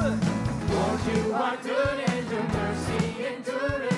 good. Lord, you are good and your mercy endures.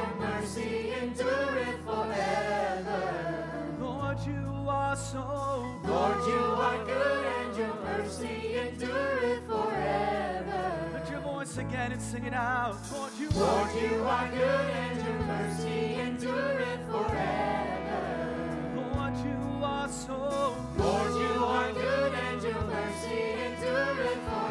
your mercy endureth forever. Lord, you are so good. Lord, you are good, and your mercy endureth forever. Lift your voice again and sing it out. Lord, you, Lord, are, you are good, and your mercy endureth forever. Lord, you are so. Lord, you are good, and your mercy endureth forever.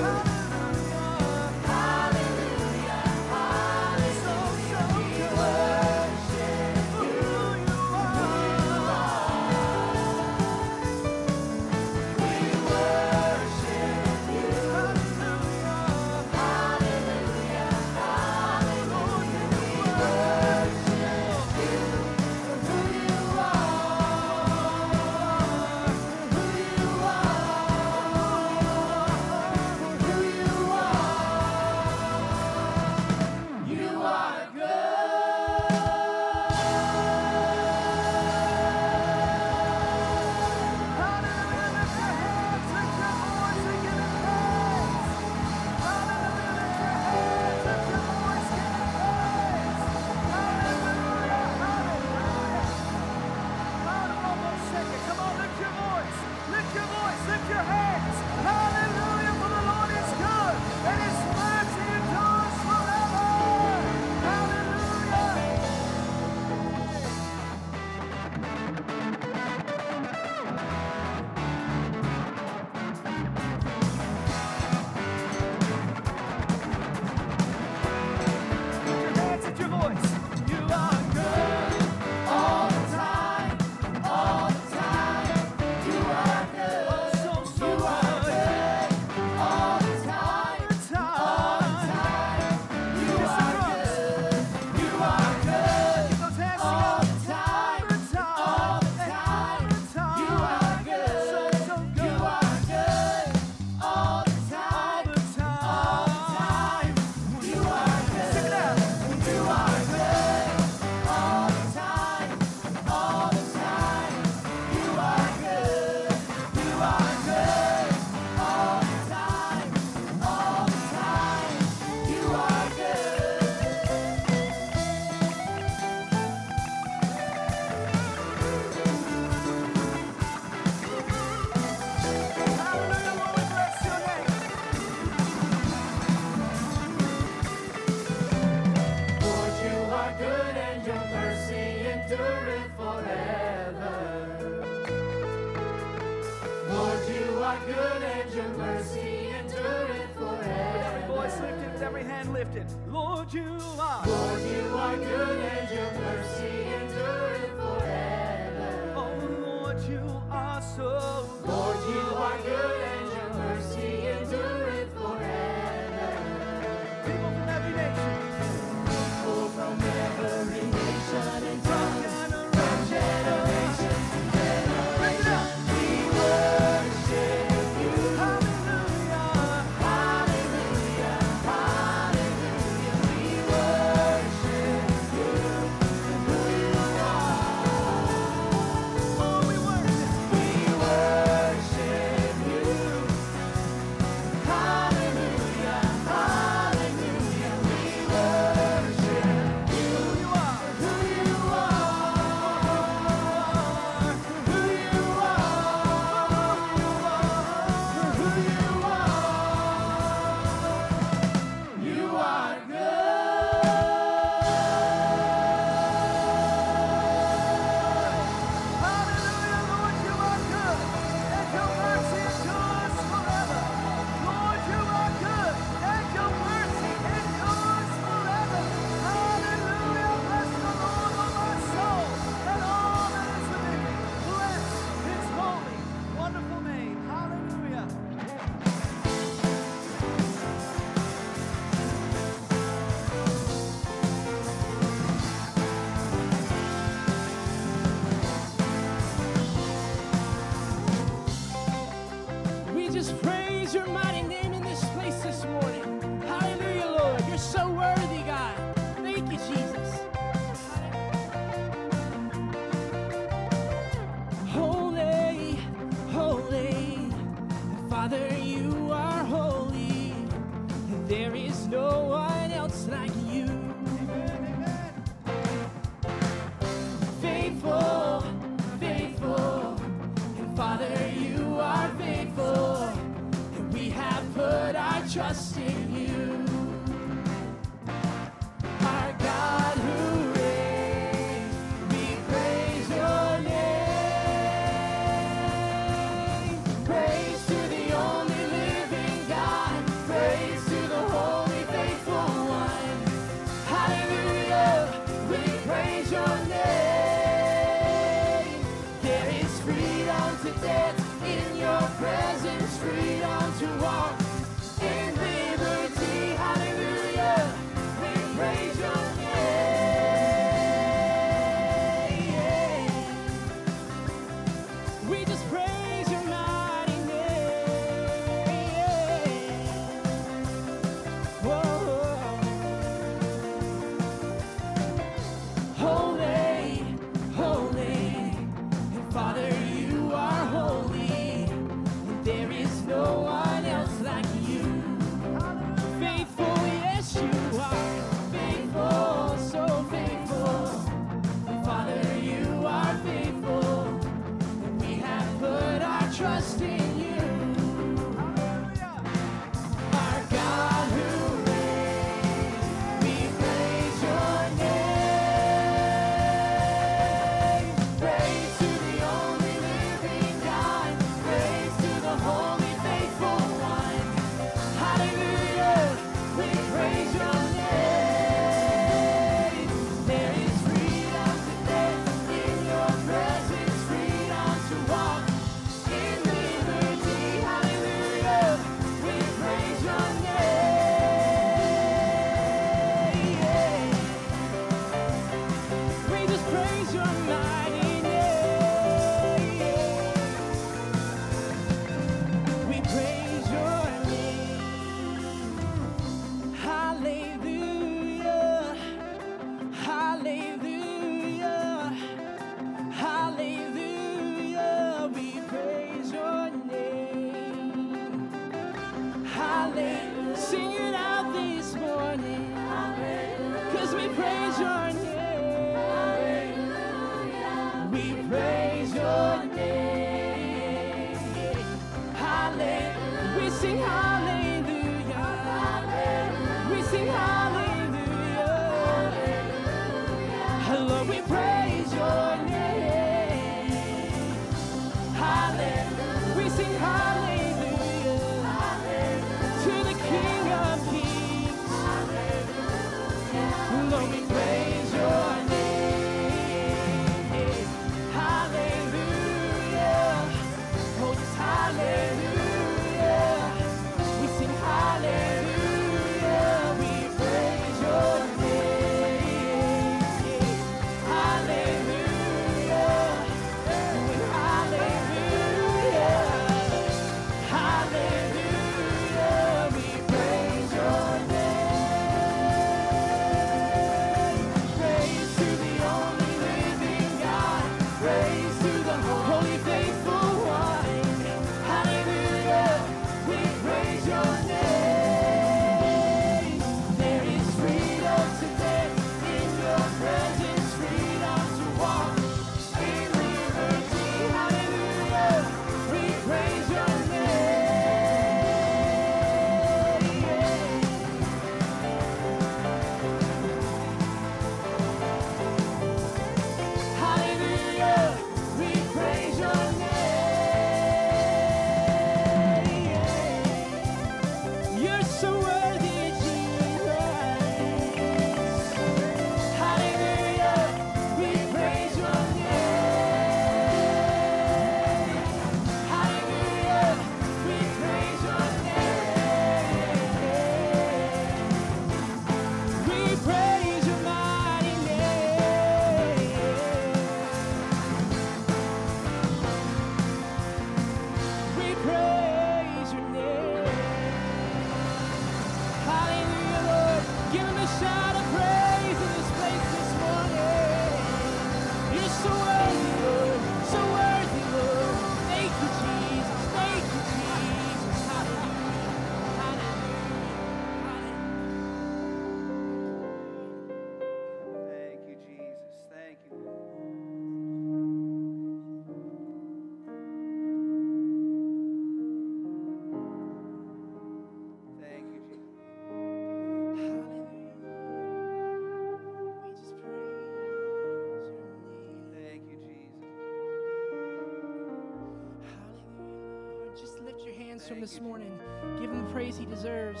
From this morning. Give him the praise he deserves.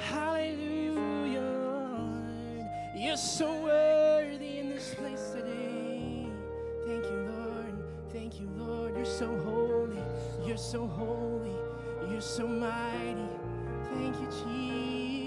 Hallelujah, You're so worthy in this place today. Thank you, Lord. Thank you, Lord. You're so holy. You're so holy. You're so mighty. Thank you, Jesus.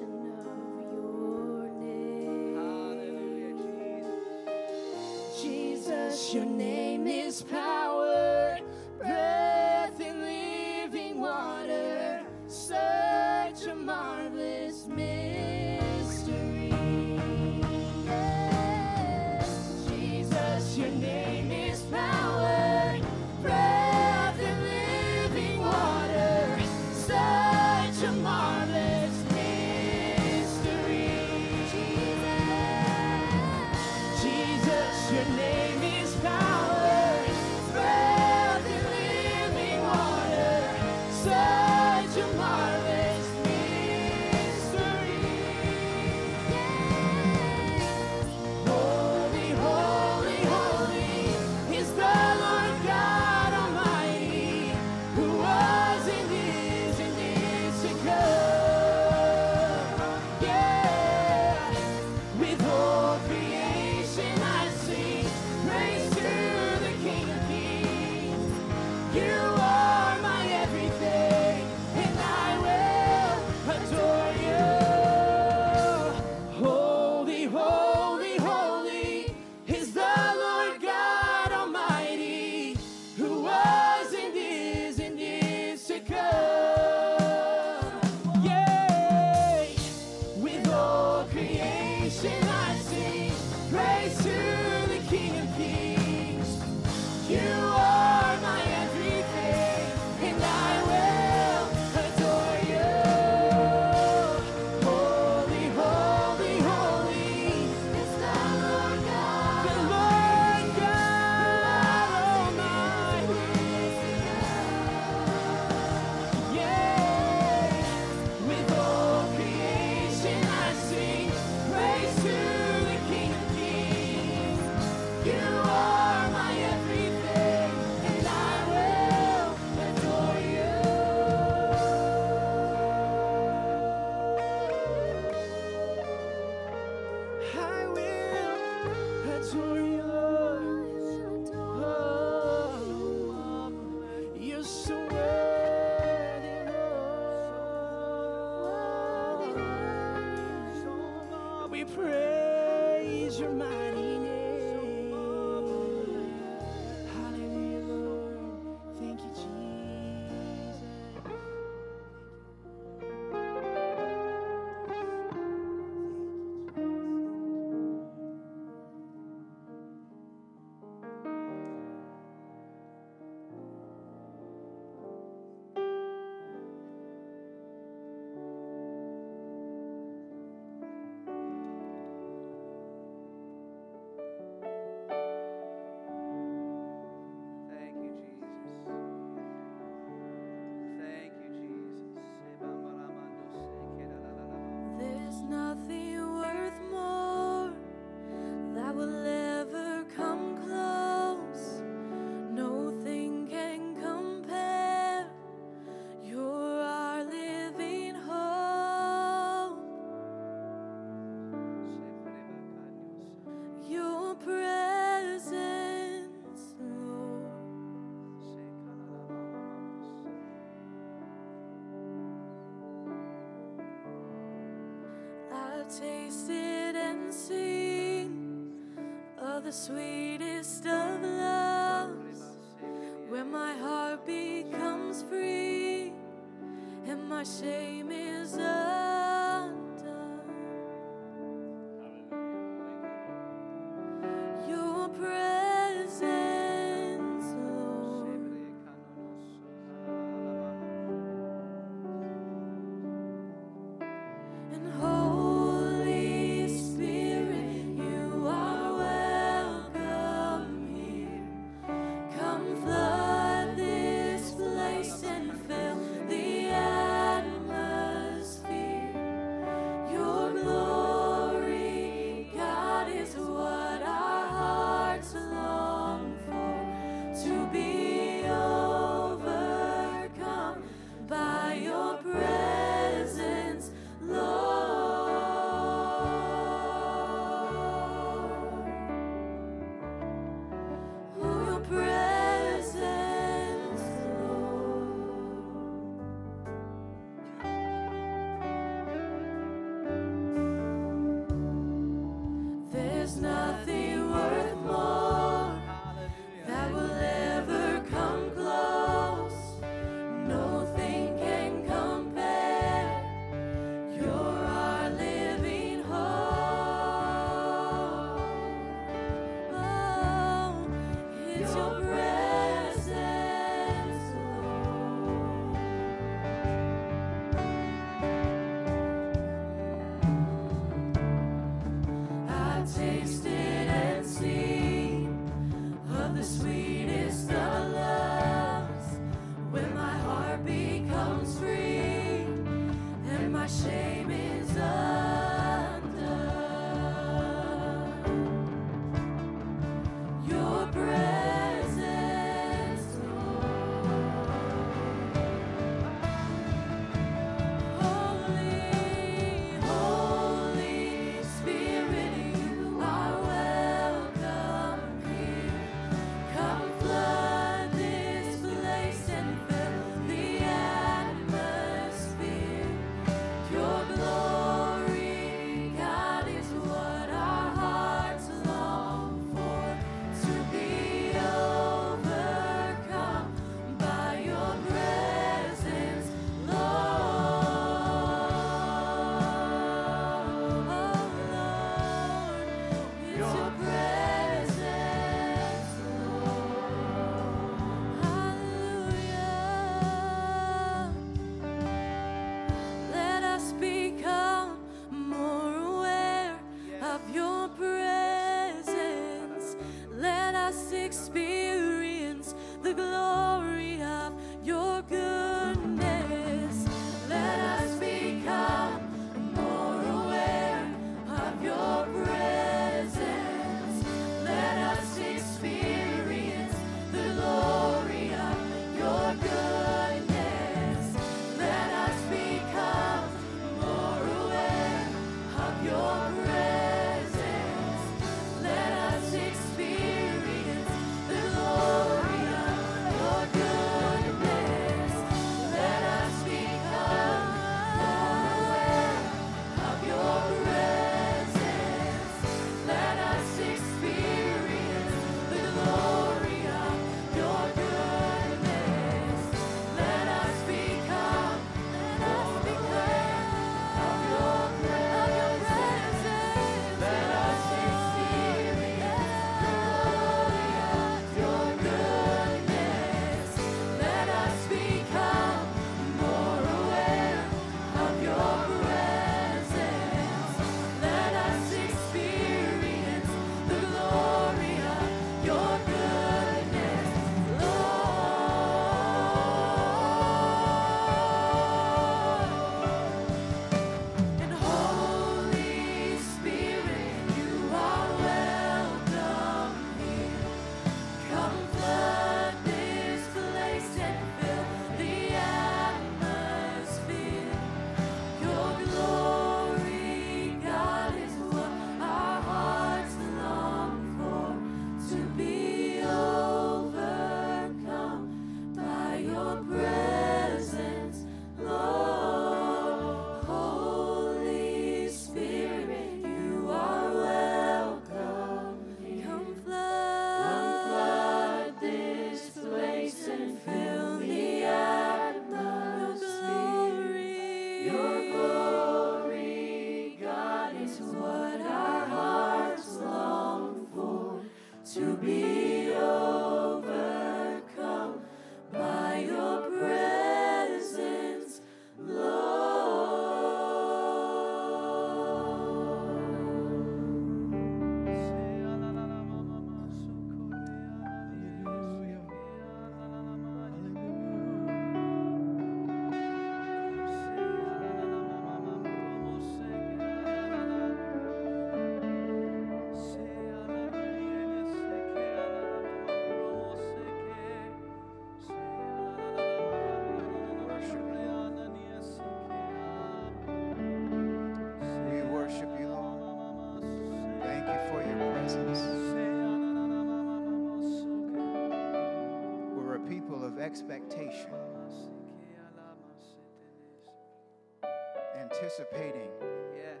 Anticipating Yes.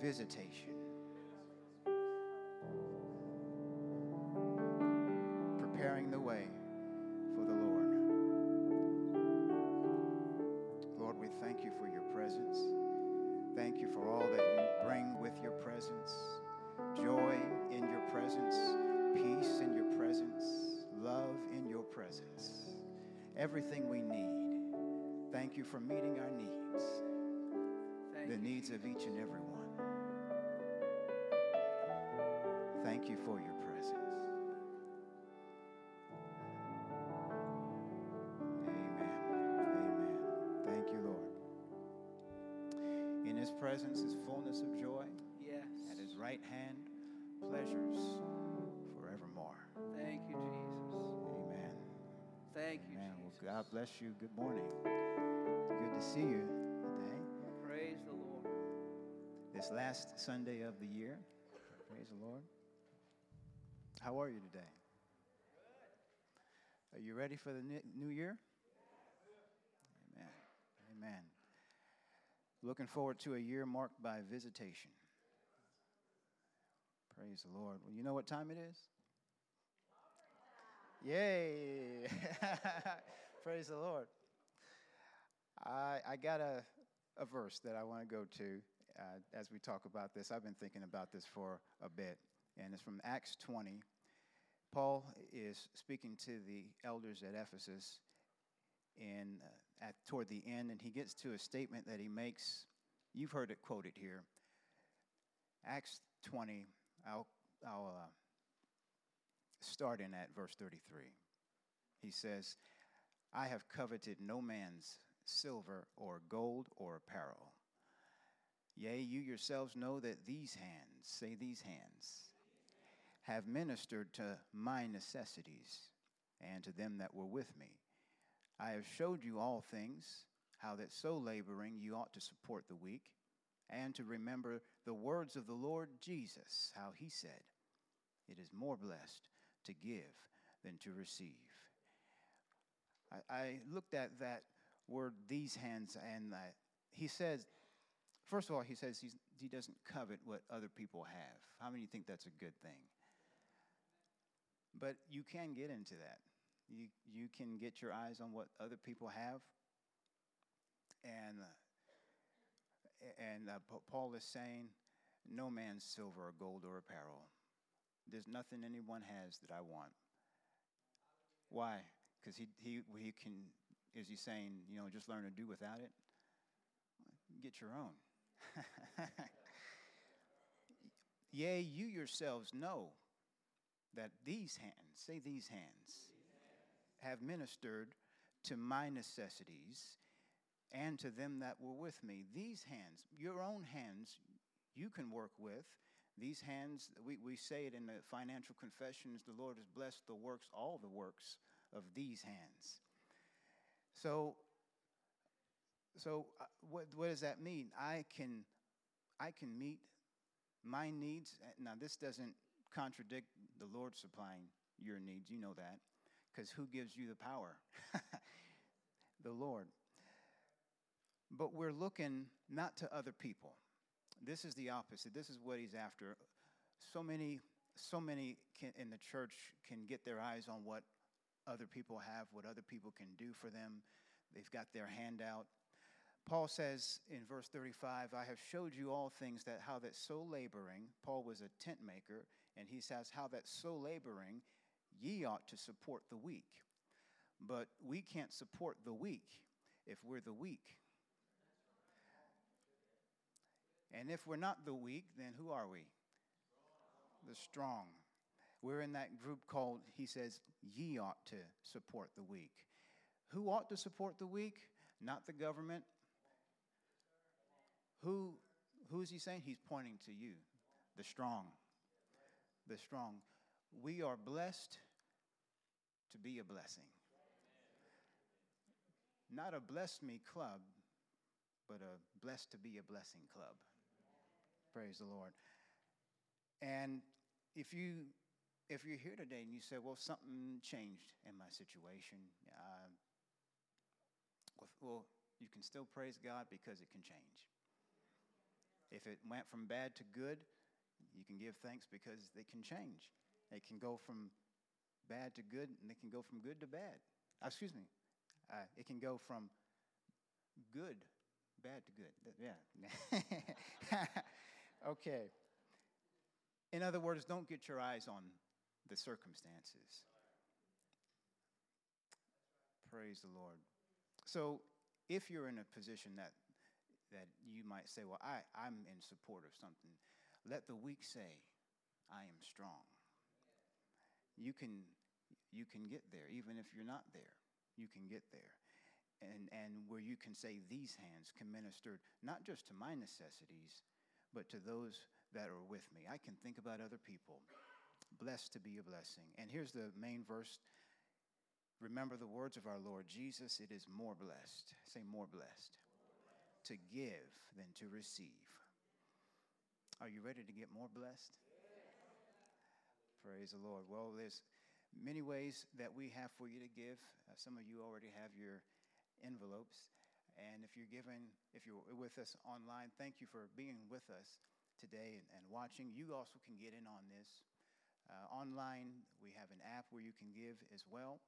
visitation. Preparing the way for the Lord. Lord, we thank you for your presence. Thank you for all that you bring with your presence joy in your presence, peace in your presence, love in your presence. Everything we need. Thank you for meeting our needs, the needs of each and every one. Thank you for your presence. Amen. Amen. Thank you, Lord. In his presence is fullness of joy. Yes. At his right hand, pleasures forevermore. Thank you, Jesus. Amen. Thank you, Amen. Well, Jesus. God bless you. Good morning. Good to see you This last Sunday of the year. Praise the Lord. How are you today? Are you ready for the new year? Amen. Amen. Looking forward to a year marked by visitation. Praise the Lord. Well, you know what time it is? Yay! Praise the Lord. I, I got a, a verse that I want to go to uh, as we talk about this. I've been thinking about this for a bit, and it's from Acts 20. Paul is speaking to the elders at Ephesus in, uh, at, toward the end, and he gets to a statement that he makes. You've heard it quoted here. Acts 20, I'll, I'll uh, start in at verse 33. He says, I have coveted no man's silver or gold or apparel. Yea, you yourselves know that these hands, say these hands, have ministered to my necessities and to them that were with me. I have showed you all things, how that so laboring you ought to support the weak, and to remember the words of the Lord Jesus, how he said, It is more blessed to give than to receive. I, I looked at that word, these hands, and uh, he says, first of all, he says he doesn't covet what other people have. How many think that's a good thing? But you can get into that. You, you can get your eyes on what other people have. And, uh, and uh, Paul is saying, no man's silver or gold or apparel. There's nothing anyone has that I want. Why? Because he, he, he can, is he saying, you know, just learn to do without it? Get your own. Yea, you yourselves know that these hands, say these hands, have ministered to my necessities and to them that were with me. These hands, your own hands, you can work with. These hands, we, we say it in the financial confessions the Lord has blessed the works, all the works of these hands. So, so uh, what, what does that mean? I can, I can meet my needs. Uh, Now, this doesn't contradict the Lord supplying your needs. You know that. Because who gives you the power? the Lord. But we're looking not to other people. This is the opposite. This is what he's after. So many, so many can, in the church can get their eyes on what other people have, what other people can do for them. They've got their hand out. Paul says in verse 35, I have showed you all things that how that so laboring, Paul was a tent maker And he says, How that so laboring, ye ought to support the weak. But we can't support the weak if we're the weak. And if we're not the weak, then who are we? The strong. We're in that group called, he says, ye ought to support the weak. Who ought to support the weak? Not the government. Who, who is he saying? He's pointing to you, the strong. The strong. We are blessed to be a blessing. Not a bless me club, but a blessed to be a blessing club. Praise the Lord. And if you if you're here today and you say, "Well, something changed in my situation," uh, well, you can still praise God because it can change. If it went from bad to good, you can give thanks because it can change. It can go from bad to good, and it can go from good to bad. Uh, excuse me. Uh, it can go from good, bad to good. Yeah. okay. In other words, don't get your eyes on the circumstances. Praise the Lord. So, if you're in a position that that you might say, "Well, I, I'm in support of something," let the weak say, "I am strong." You can you can get there, even if you're not there. You can get there, and and where you can say, "These hands can minister not just to my necessities, but to those that are with me." I can think about other people blessed to be a blessing. And here's the main verse. Remember the words of our Lord Jesus it is more blessed, say more blessed, to give than to receive. Are you ready to get more blessed? Praise the Lord. Well, there's many ways that we have for you to give. Uh, some of you already have your envelopes. And if you're giving, if you're with us online, thank you for being with us today and, and watching. You also can get in on this. Uh, online, we have an app where you can give as well.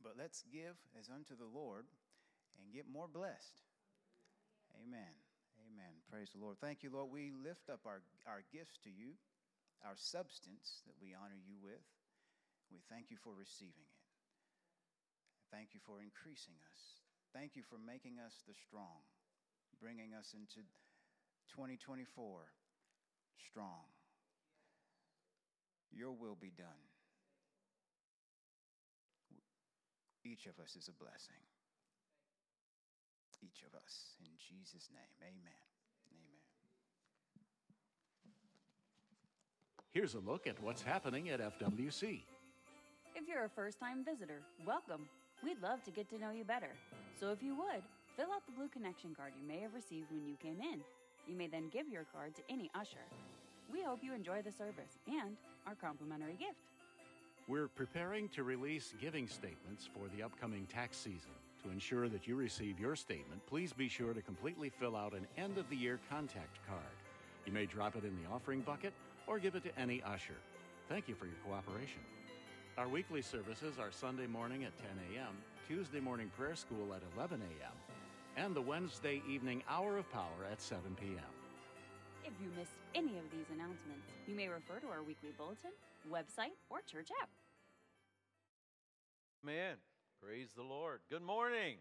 But let's give as unto the Lord and get more blessed. Amen. Amen. Praise the Lord. Thank you, Lord. We lift up our, our gifts to you, our substance that we honor you with. We thank you for receiving it. Thank you for increasing us. Thank you for making us the strong, bringing us into 2024 strong. Your will be done. Each of us is a blessing. Each of us. In Jesus' name, amen. Amen. Here's a look at what's happening at FWC. If you're a first time visitor, welcome. We'd love to get to know you better. So if you would, fill out the blue connection card you may have received when you came in. You may then give your card to any usher. We hope you enjoy the service and our complimentary gift. We're preparing to release giving statements for the upcoming tax season. To ensure that you receive your statement, please be sure to completely fill out an end of the year contact card. You may drop it in the offering bucket or give it to any usher. Thank you for your cooperation. Our weekly services are Sunday morning at 10 a.m., Tuesday morning prayer school at 11 a.m., and the Wednesday evening hour of power at 7 p.m. If you missed any of these announcements, you may refer to our weekly bulletin, website, or church app. Man, praise the Lord. Good morning.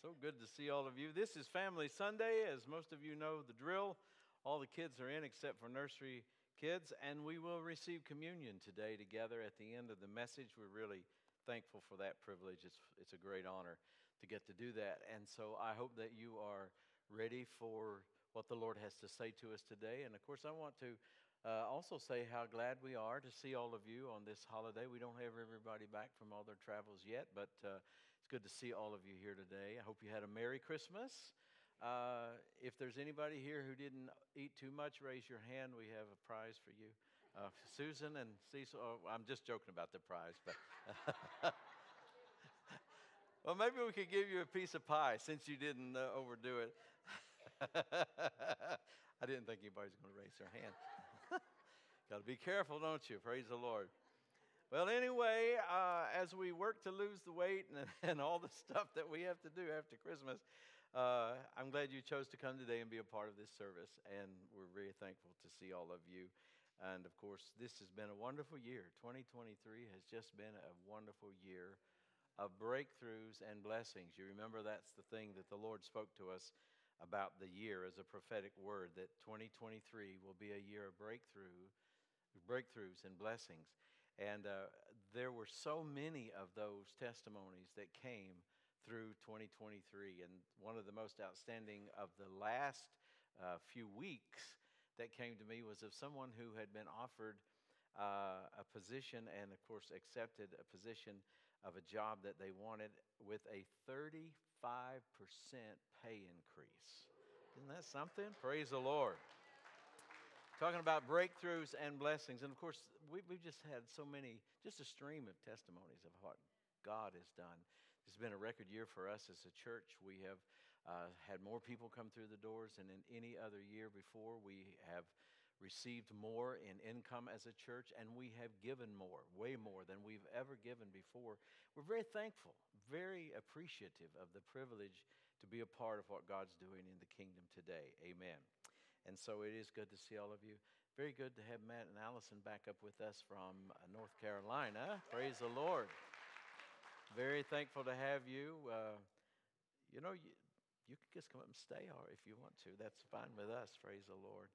So good to see all of you. This is Family Sunday. As most of you know, the drill. All the kids are in except for nursery kids, and we will receive communion today together at the end of the message. We're really thankful for that privilege. It's, it's a great honor to get to do that. And so I hope that you are ready for what the Lord has to say to us today. And of course, I want to uh, also say how glad we are to see all of you on this holiday. We don't have everybody back from all their travels yet, but uh, it's good to see all of you here today. I hope you had a Merry Christmas. Uh, if there's anybody here who didn't eat too much, raise your hand. We have a prize for you. Uh, Susan and Cecil, oh, I'm just joking about the prize, but. well, maybe we could give you a piece of pie since you didn't uh, overdo it. I didn't think anybody's going to raise their hand. Got to be careful, don't you? Praise the Lord. Well, anyway, uh, as we work to lose the weight and, and all the stuff that we have to do after Christmas, uh, I'm glad you chose to come today and be a part of this service, and we're very thankful to see all of you. And of course, this has been a wonderful year. 2023 has just been a wonderful year of breakthroughs and blessings. You remember that's the thing that the Lord spoke to us about the year as a prophetic word that 2023 will be a year of breakthrough, breakthroughs and blessings. And uh, there were so many of those testimonies that came through 2023. And one of the most outstanding of the last uh, few weeks that came to me was of someone who had been offered uh, a position and, of course, accepted a position of a job that they wanted with a 35% pay increase. Isn't that something? Praise the Lord. Talking about breakthroughs and blessings. And of course, we, we've just had so many, just a stream of testimonies of what God has done. It's been a record year for us as a church. We have uh, had more people come through the doors than in any other year before. We have received more in income as a church, and we have given more, way more than we've ever given before. We're very thankful, very appreciative of the privilege to be a part of what God's doing in the kingdom today. Amen. And so it is good to see all of you. Very good to have Matt and Allison back up with us from uh, North Carolina. Praise the Lord. Very thankful to have you. Uh, you know, you, you can just come up and stay or if you want to. That's fine with us. Praise the Lord.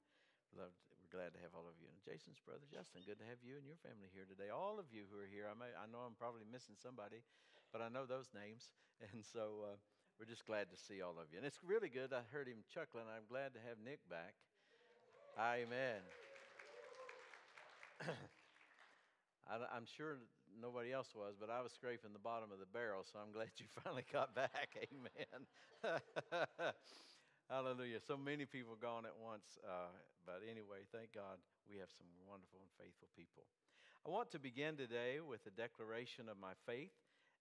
Love, we're glad to have all of you. And Jason's brother Justin, good to have you and your family here today. All of you who are here. I, may, I know I'm probably missing somebody, but I know those names. And so uh, we're just glad to see all of you. And it's really good. I heard him chuckling. I'm glad to have Nick back. Amen. I, am sure nobody else was, but I was scraping the bottom of the barrel, so I'm glad you finally got back. Amen. Hallelujah. So many people gone at once. Uh, but anyway, thank God we have some wonderful and faithful people. I want to begin today with a declaration of my faith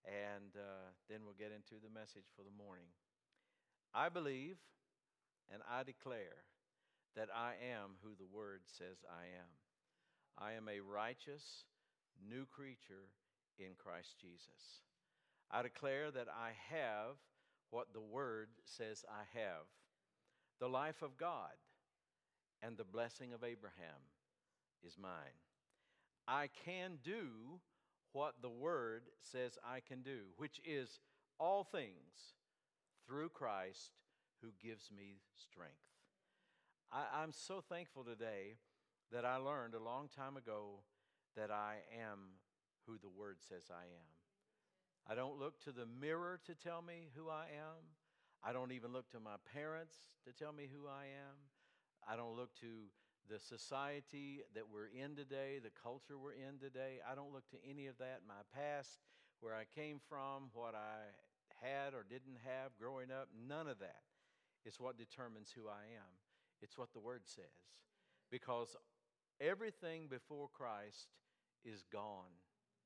and uh, then we'll get into the message for the morning. I believe and I declare that I am who the Word says I am. I am a righteous, new creature in Christ Jesus. I declare that I have what the Word says I have the life of God and the blessing of Abraham is mine. I can do what the Word says I can do, which is all things through Christ who gives me strength. I, am so thankful today that I learned a long time ago that I am who the Word says I am. I don't look to the mirror to tell me who I am. I don't even look to my parents to tell me who I am. I don't look to the society that we're in today, the culture we're in today. I don't look to any of that. My past, where I came from, what I had or didn't have growing up, none of that is what determines who I am. It's what the Word says. Because everything before Christ is gone,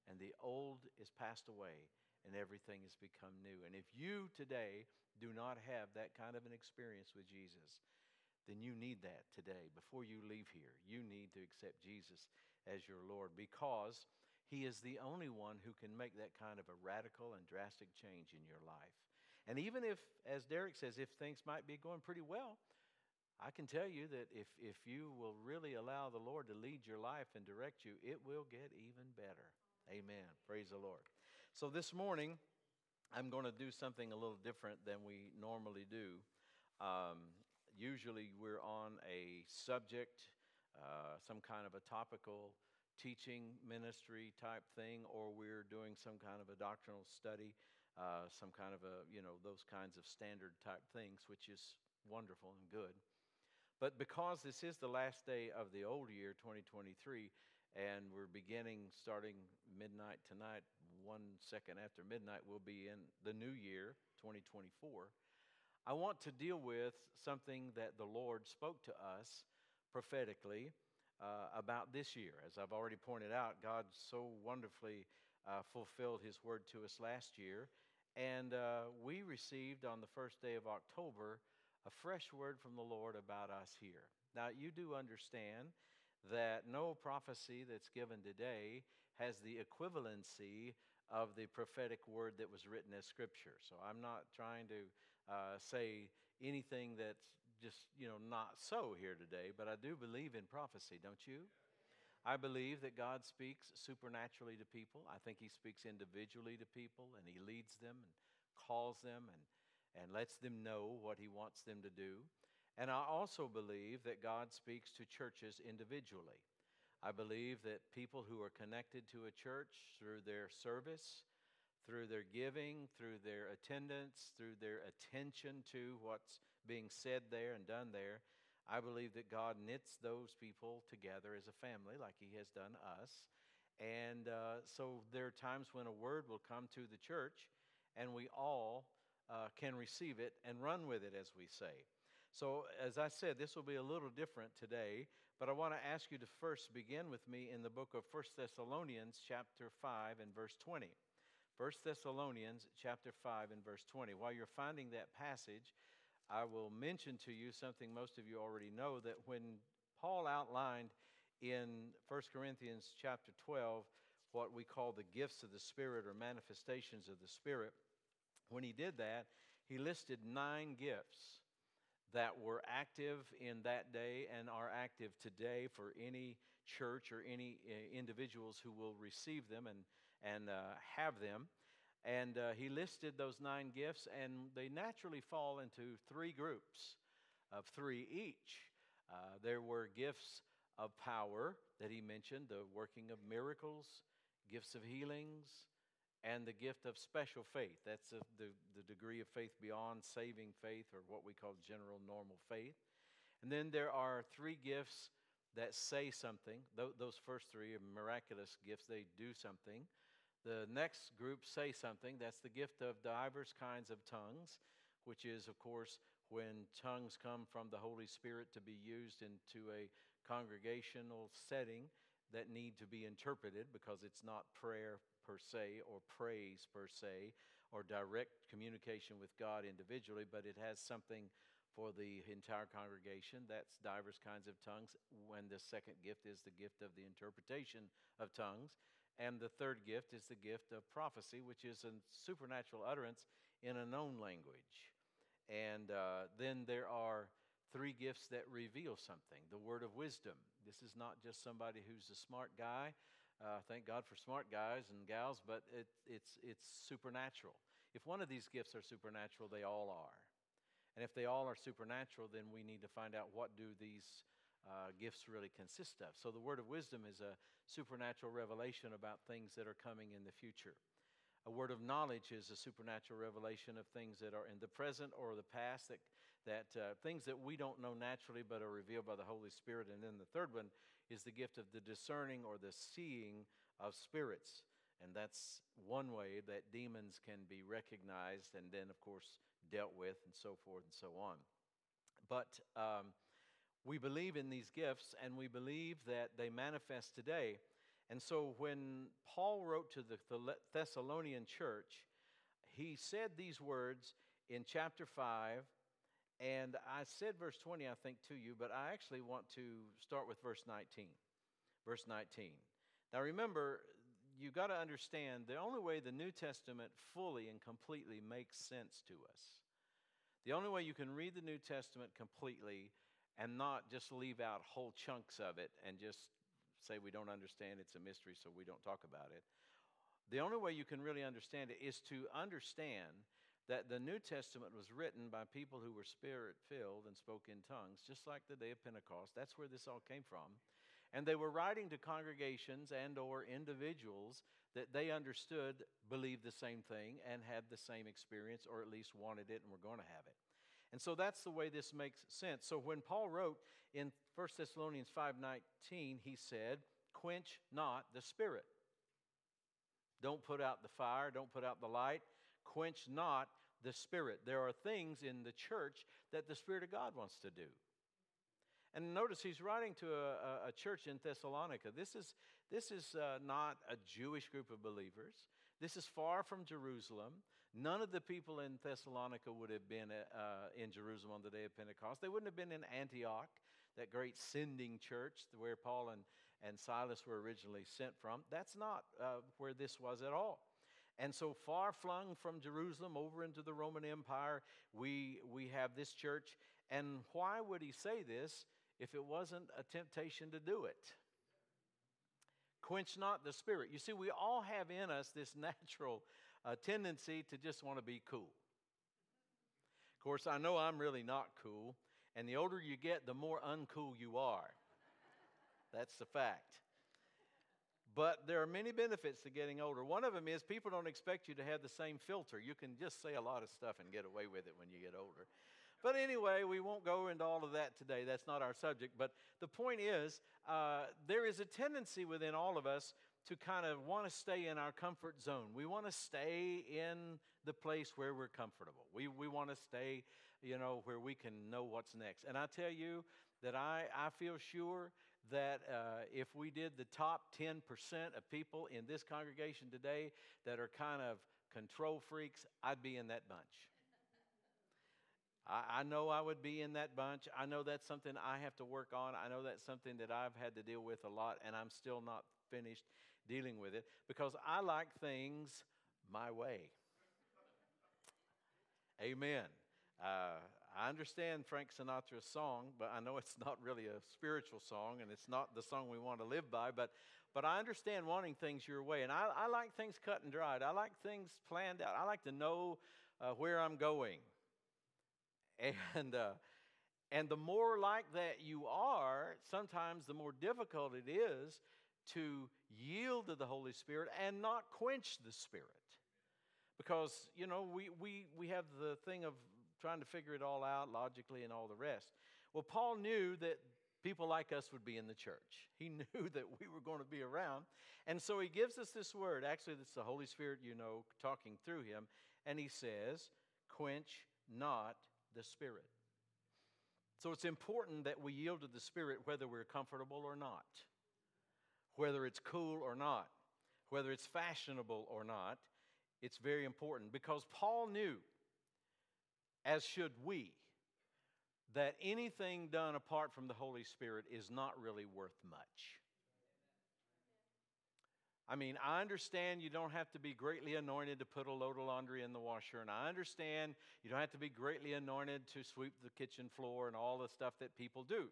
and the old is passed away, and everything has become new. And if you today do not have that kind of an experience with Jesus, then you need that today. Before you leave here, you need to accept Jesus as your Lord because He is the only one who can make that kind of a radical and drastic change in your life. And even if, as Derek says, if things might be going pretty well, I can tell you that if, if you will really allow the Lord to lead your life and direct you, it will get even better. Amen. Praise the Lord. So this morning, I'm going to do something a little different than we normally do. Um, usually we're on a subject, uh, some kind of a topical teaching ministry type thing, or we're doing some kind of a doctrinal study, uh, some kind of a, you know, those kinds of standard type things, which is wonderful and good. But because this is the last day of the old year, 2023, and we're beginning starting midnight tonight, one second after midnight, we'll be in the new year, 2024. I want to deal with something that the Lord spoke to us prophetically uh, about this year. As I've already pointed out, God so wonderfully uh, fulfilled His word to us last year. And uh, we received on the first day of October a fresh word from the Lord about us here. Now, you do understand that no prophecy that's given today has the equivalency of the prophetic word that was written as scripture. So I'm not trying to uh, say anything that's just, you know, not so here today, but I do believe in prophecy, don't you? I believe that God speaks supernaturally to people. I think He speaks individually to people and He leads them and calls them and, and lets them know what He wants them to do. And I also believe that God speaks to churches individually. I believe that people who are connected to a church through their service, through their giving, through their attendance, through their attention to what's being said there and done there, I believe that God knits those people together as a family, like He has done us. And uh, so there are times when a word will come to the church, and we all uh, can receive it and run with it, as we say. So, as I said, this will be a little different today, but I want to ask you to first begin with me in the book of 1 Thessalonians, chapter 5, and verse 20. 1 Thessalonians, chapter 5, and verse 20. While you're finding that passage, I will mention to you something most of you already know that when Paul outlined in 1 Corinthians chapter 12 what we call the gifts of the Spirit or manifestations of the Spirit, when he did that, he listed nine gifts that were active in that day and are active today for any church or any uh, individuals who will receive them and, and uh, have them. And uh, he listed those nine gifts, and they naturally fall into three groups of three each. Uh, there were gifts of power that he mentioned, the working of miracles, gifts of healings, and the gift of special faith. That's a, the, the degree of faith beyond saving faith, or what we call general normal faith. And then there are three gifts that say something. Th- those first three are miraculous gifts, they do something. The next group say something. That's the gift of divers kinds of tongues, which is, of course, when tongues come from the Holy Spirit to be used into a congregational setting that need to be interpreted because it's not prayer per se or praise per se or direct communication with God individually, but it has something for the entire congregation. That's divers kinds of tongues. When the second gift is the gift of the interpretation of tongues. And the third gift is the gift of prophecy, which is a supernatural utterance in a known language. And uh, then there are three gifts that reveal something the word of wisdom. This is not just somebody who's a smart guy. Uh, thank God for smart guys and gals, but it, it's, it's supernatural. If one of these gifts are supernatural, they all are. And if they all are supernatural, then we need to find out what do these uh, gifts really consist of. So the word of wisdom is a supernatural revelation about things that are coming in the future. A word of knowledge is a supernatural revelation of things that are in the present or the past, that, that uh, things that we don't know naturally but are revealed by the Holy Spirit. And then the third one is the gift of the discerning or the seeing of spirits. And that's one way that demons can be recognized and then, of course, dealt with and so forth and so on. But um, we believe in these gifts and we believe that they manifest today. And so when Paul wrote to the Thessalonian church, he said these words in chapter 5. And I said verse 20, I think, to you, but I actually want to start with verse 19. Verse 19. Now remember, you got to understand the only way the New Testament fully and completely makes sense to us, the only way you can read the New Testament completely and not just leave out whole chunks of it and just say we don't understand it's a mystery so we don't talk about it. The only way you can really understand it is to understand that the New Testament was written by people who were spirit filled and spoke in tongues, just like the day of Pentecost. That's where this all came from. And they were writing to congregations and or individuals that they understood believed the same thing and had the same experience or at least wanted it and were going to have it. And so that's the way this makes sense. So when Paul wrote in 1 Thessalonians 5:19, he said, "Quench not the spirit." Don't put out the fire, don't put out the light. Quench not the spirit. There are things in the church that the spirit of God wants to do. And notice he's writing to a, a church in Thessalonica. This is, this is uh, not a Jewish group of believers. This is far from Jerusalem. None of the people in Thessalonica would have been uh, in Jerusalem on the day of Pentecost. They wouldn't have been in Antioch, that great sending church where Paul and, and Silas were originally sent from. That's not uh, where this was at all. And so far flung from Jerusalem over into the Roman Empire, we, we have this church. And why would he say this if it wasn't a temptation to do it? Quench not the spirit. You see, we all have in us this natural uh, tendency to just want to be cool. Of course, I know I'm really not cool, and the older you get, the more uncool you are. That's the fact. But there are many benefits to getting older. One of them is people don't expect you to have the same filter. You can just say a lot of stuff and get away with it when you get older. But anyway, we won't go into all of that today. That's not our subject. But the point is, uh, there is a tendency within all of us to kind of want to stay in our comfort zone. We want to stay in the place where we're comfortable. We, we want to stay, you know, where we can know what's next. And I tell you that I, I feel sure that uh, if we did the top 10% of people in this congregation today that are kind of control freaks, I'd be in that bunch. I, I know I would be in that bunch. I know that's something I have to work on. I know that's something that I've had to deal with a lot, and I'm still not finished dealing with it because I like things my way. Amen. Uh, I understand Frank Sinatra's song, but I know it's not really a spiritual song and it's not the song we want to live by. But, but I understand wanting things your way. And I, I like things cut and dried. I like things planned out. I like to know uh, where I'm going. And, uh, and the more like that you are, sometimes the more difficult it is to yield to the Holy Spirit and not quench the Spirit. Because, you know, we, we, we have the thing of trying to figure it all out logically and all the rest. Well, Paul knew that people like us would be in the church. He knew that we were going to be around. And so he gives us this word. Actually, it's the Holy Spirit, you know, talking through him. And he says, Quench not the Spirit. So it's important that we yield to the Spirit whether we're comfortable or not, whether it's cool or not, whether it's fashionable or not. It's very important because Paul knew as should we, that anything done apart from the Holy Spirit is not really worth much. I mean, I understand you don't have to be greatly anointed to put a load of laundry in the washer, and I understand you don't have to be greatly anointed to sweep the kitchen floor and all the stuff that people do.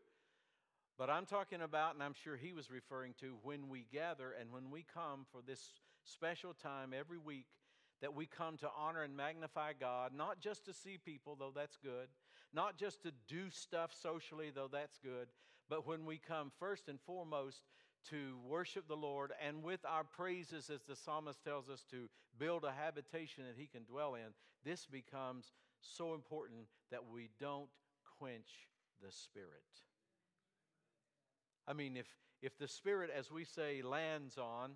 But I'm talking about, and I'm sure he was referring to, when we gather and when we come for this special time every week that we come to honor and magnify God, not just to see people, though that's good, not just to do stuff socially, though that's good, but when we come first and foremost to worship the Lord and with our praises, as the psalmist tells us, to build a habitation that He can dwell in, this becomes so important that we don't quench the Spirit. I mean, if, if the Spirit, as we say, lands on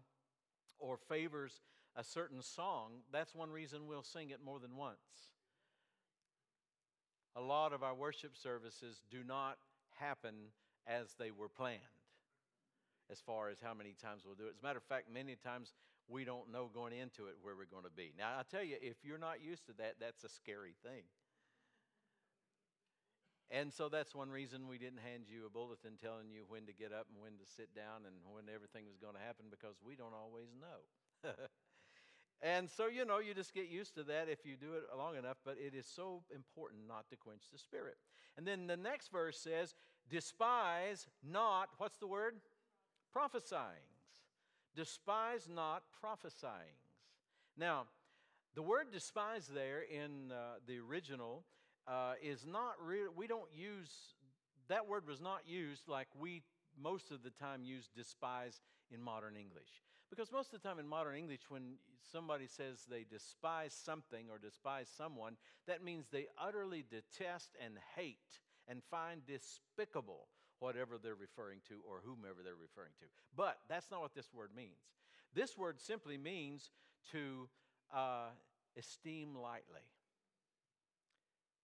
or favors a certain song, that's one reason we'll sing it more than once. A lot of our worship services do not happen as they were planned, as far as how many times we'll do it. As a matter of fact, many times we don't know going into it where we're going to be. Now, I tell you, if you're not used to that, that's a scary thing. And so that's one reason we didn't hand you a bulletin telling you when to get up and when to sit down and when everything was going to happen because we don't always know. And so, you know, you just get used to that if you do it long enough, but it is so important not to quench the spirit. And then the next verse says, despise not, what's the word? Prophesyings. Despise not prophesyings. Now, the word despise there in uh, the original uh, is not real, we don't use, that word was not used like we most of the time use despise in modern English. Because most of the time in modern English, when somebody says they despise something or despise someone, that means they utterly detest and hate and find despicable whatever they're referring to or whomever they're referring to. But that's not what this word means. This word simply means to uh, esteem lightly,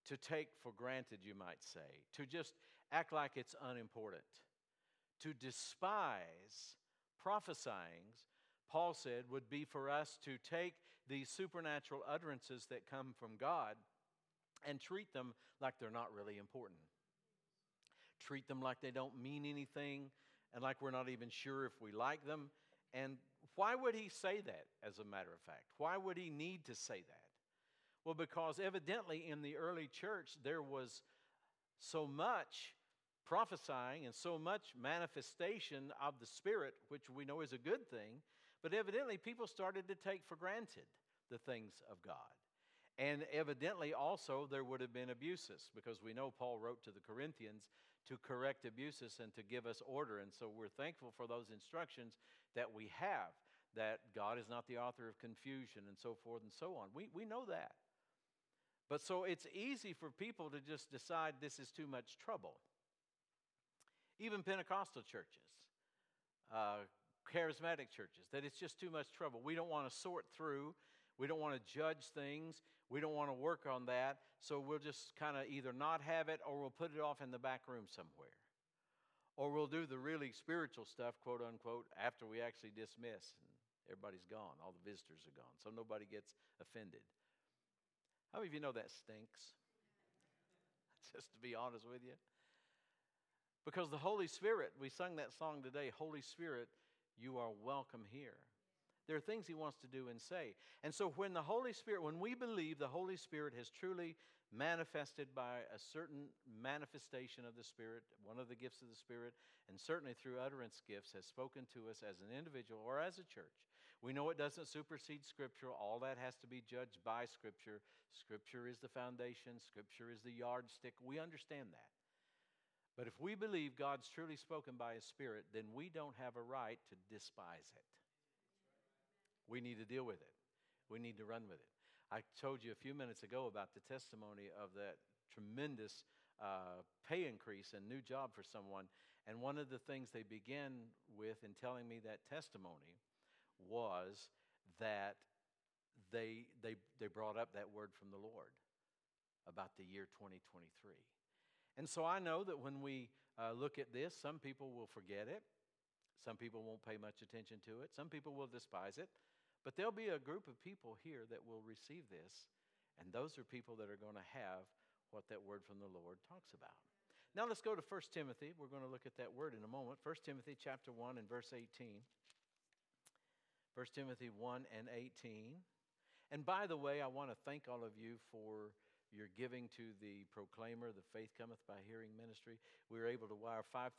to take for granted, you might say, to just act like it's unimportant, to despise prophesyings Paul said, would be for us to take these supernatural utterances that come from God and treat them like they're not really important. Treat them like they don't mean anything and like we're not even sure if we like them. And why would he say that, as a matter of fact? Why would he need to say that? Well, because evidently in the early church there was so much prophesying and so much manifestation of the Spirit, which we know is a good thing, but evidently people started to take for granted the things of God. And evidently also there would have been abuses because we know Paul wrote to the Corinthians to correct abuses and to give us order. And so we're thankful for those instructions that we have that God is not the author of confusion and so forth and so on. We, we know that. But so it's easy for people to just decide this is too much trouble. Even Pentecostal churches, uh, charismatic churches, that it's just too much trouble. We don't want to sort through, we don't want to judge things, we don't want to work on that, so we'll just kind of either not have it or we'll put it off in the back room somewhere. Or we'll do the really spiritual stuff, quote unquote, after we actually dismiss and everybody's gone, all the visitors are gone, so nobody gets offended. How many of you know that stinks? Just to be honest with you. Because the Holy Spirit, we sung that song today, Holy Spirit, you are welcome here. There are things He wants to do and say. And so when the Holy Spirit, when we believe the Holy Spirit has truly manifested by a certain manifestation of the Spirit, one of the gifts of the Spirit, and certainly through utterance gifts, has spoken to us as an individual or as a church. We know it doesn't supersede Scripture. All that has to be judged by Scripture. Scripture is the foundation, Scripture is the yardstick. We understand that. But if we believe God's truly spoken by His Spirit, then we don't have a right to despise it. We need to deal with it, we need to run with it. I told you a few minutes ago about the testimony of that tremendous uh, pay increase and new job for someone. And one of the things they began with in telling me that testimony was that they, they, they brought up that word from the Lord about the year 2023. And so I know that when we uh, look at this, some people will forget it. Some people won't pay much attention to it. Some people will despise it. But there'll be a group of people here that will receive this. And those are people that are going to have what that word from the Lord talks about. Now let's go to 1 Timothy. We're going to look at that word in a moment. 1 Timothy chapter 1 and verse 18. 1 Timothy 1 and 18. And by the way, I want to thank all of you for your giving to the Proclaimer, the Faith Cometh by Hearing ministry. We were able to wire $5,000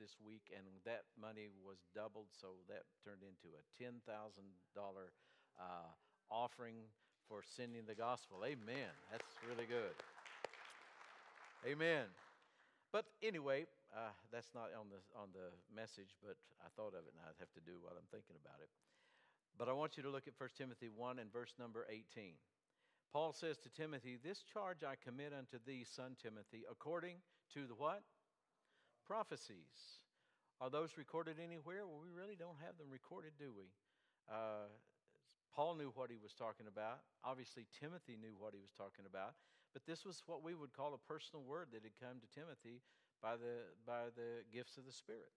this week, and that money was doubled, so that turned into a $10,000 uh, offering for sending the gospel. Amen. That's really good. Amen. But anyway, uh, that's not on the, on the message, but I thought of it and I'd have to do while I'm thinking about it. But I want you to look at 1 Timothy 1 and verse number 18. Paul says to Timothy, This charge I commit unto thee, son Timothy, according to the what? Prophecies. Are those recorded anywhere? Well, we really don't have them recorded, do we? Uh, Paul knew what he was talking about. Obviously, Timothy knew what he was talking about. But this was what we would call a personal word that had come to Timothy by the, by the gifts of the Spirit.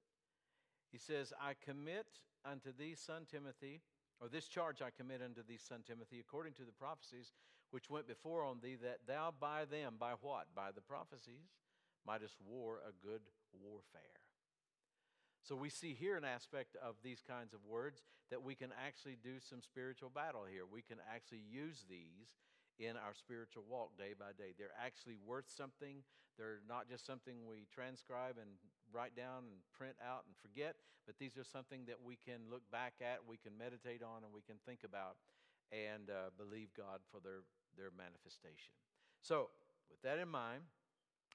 He says, I commit unto thee, son Timothy, or this charge I commit unto thee, son Timothy, according to the prophecies which went before on thee, that thou by them, by what? By the prophecies, mightest war a good warfare. So we see here an aspect of these kinds of words that we can actually do some spiritual battle here. We can actually use these in our spiritual walk day by day. They're actually worth something. They're not just something we transcribe and write down and print out and forget, but these are something that we can look back at, we can meditate on, and we can think about and uh, believe God for their their manifestation. So, with that in mind,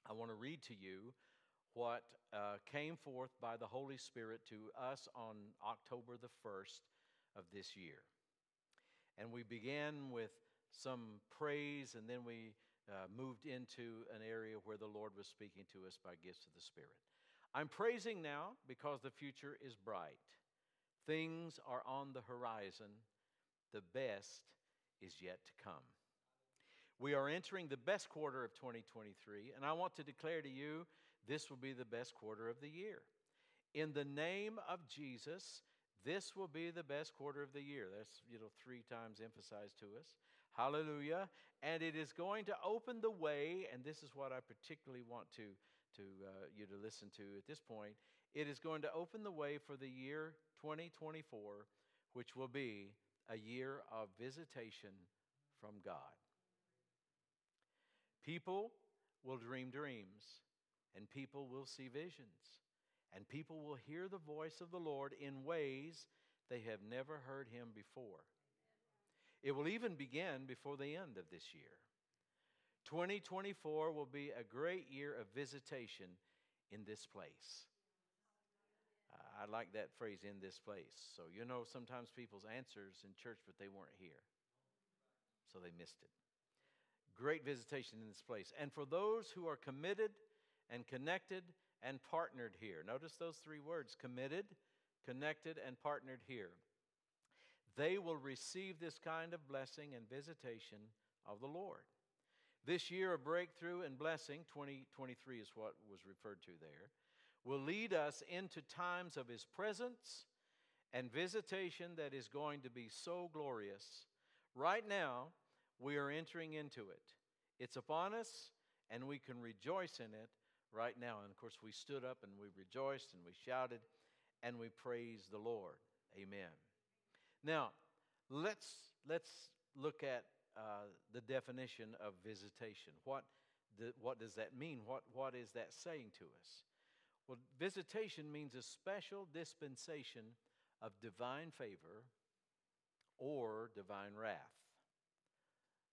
I want to read to you what uh, came forth by the Holy Spirit to us on October the 1st of this year. And we began with some praise, and then we uh, moved into an area where the Lord was speaking to us by gifts of the Spirit. I'm praising now because the future is bright. Things are on the horizon. The best is yet to come. We are entering the best quarter of 2023, and I want to declare to you this will be the best quarter of the year. In the name of Jesus, this will be the best quarter of the year. That's, you know, three times emphasized to us. Hallelujah. And it is going to open the way, and this is what I particularly want to, to uh, you to listen to at this point. It is going to open the way for the year 2024, which will be a year of visitation from God. People will dream dreams, and people will see visions, and people will hear the voice of the Lord in ways they have never heard him before. It will even begin before the end of this year. 2024 will be a great year of visitation in this place. I like that phrase, in this place. So, you know, sometimes people's answers in church, but they weren't here. So they missed it. Great visitation in this place. And for those who are committed and connected and partnered here, notice those three words committed, connected, and partnered here. They will receive this kind of blessing and visitation of the Lord. This year of breakthrough and blessing, 2023 is what was referred to there, will lead us into times of His presence and visitation that is going to be so glorious. Right now, we are entering into it. It's upon us, and we can rejoice in it right now. And of course, we stood up and we rejoiced and we shouted and we praised the Lord. Amen. Now, let's, let's look at uh, the definition of visitation. What, the, what does that mean? What, what is that saying to us? Well, visitation means a special dispensation of divine favor or divine wrath.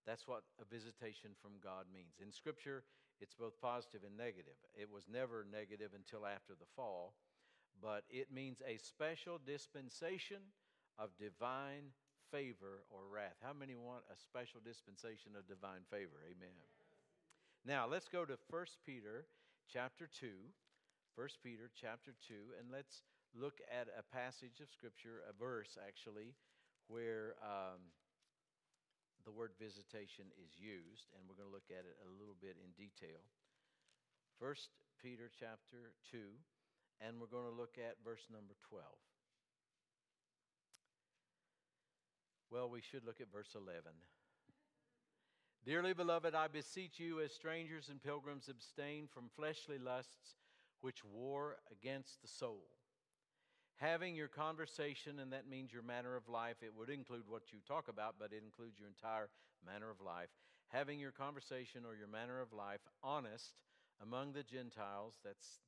That's what a visitation from God means. In Scripture, it's both positive and negative. It was never negative until after the fall, but it means a special dispensation of divine favor or wrath. How many want a special dispensation of divine favor? Amen. Now, let's go to 1 Peter chapter 2. 1 Peter chapter 2, and let's look at a passage of Scripture, a verse actually, where um, the word visitation is used, and we're going to look at it a little bit in detail. 1 Peter chapter 2, and we're going to look at verse number 12. Well, we should look at verse 11. Dearly beloved, I beseech you, as strangers and pilgrims, abstain from fleshly lusts which war against the soul. Having your conversation, and that means your manner of life, it would include what you talk about, but it includes your entire manner of life. Having your conversation or your manner of life honest among the Gentiles, that's,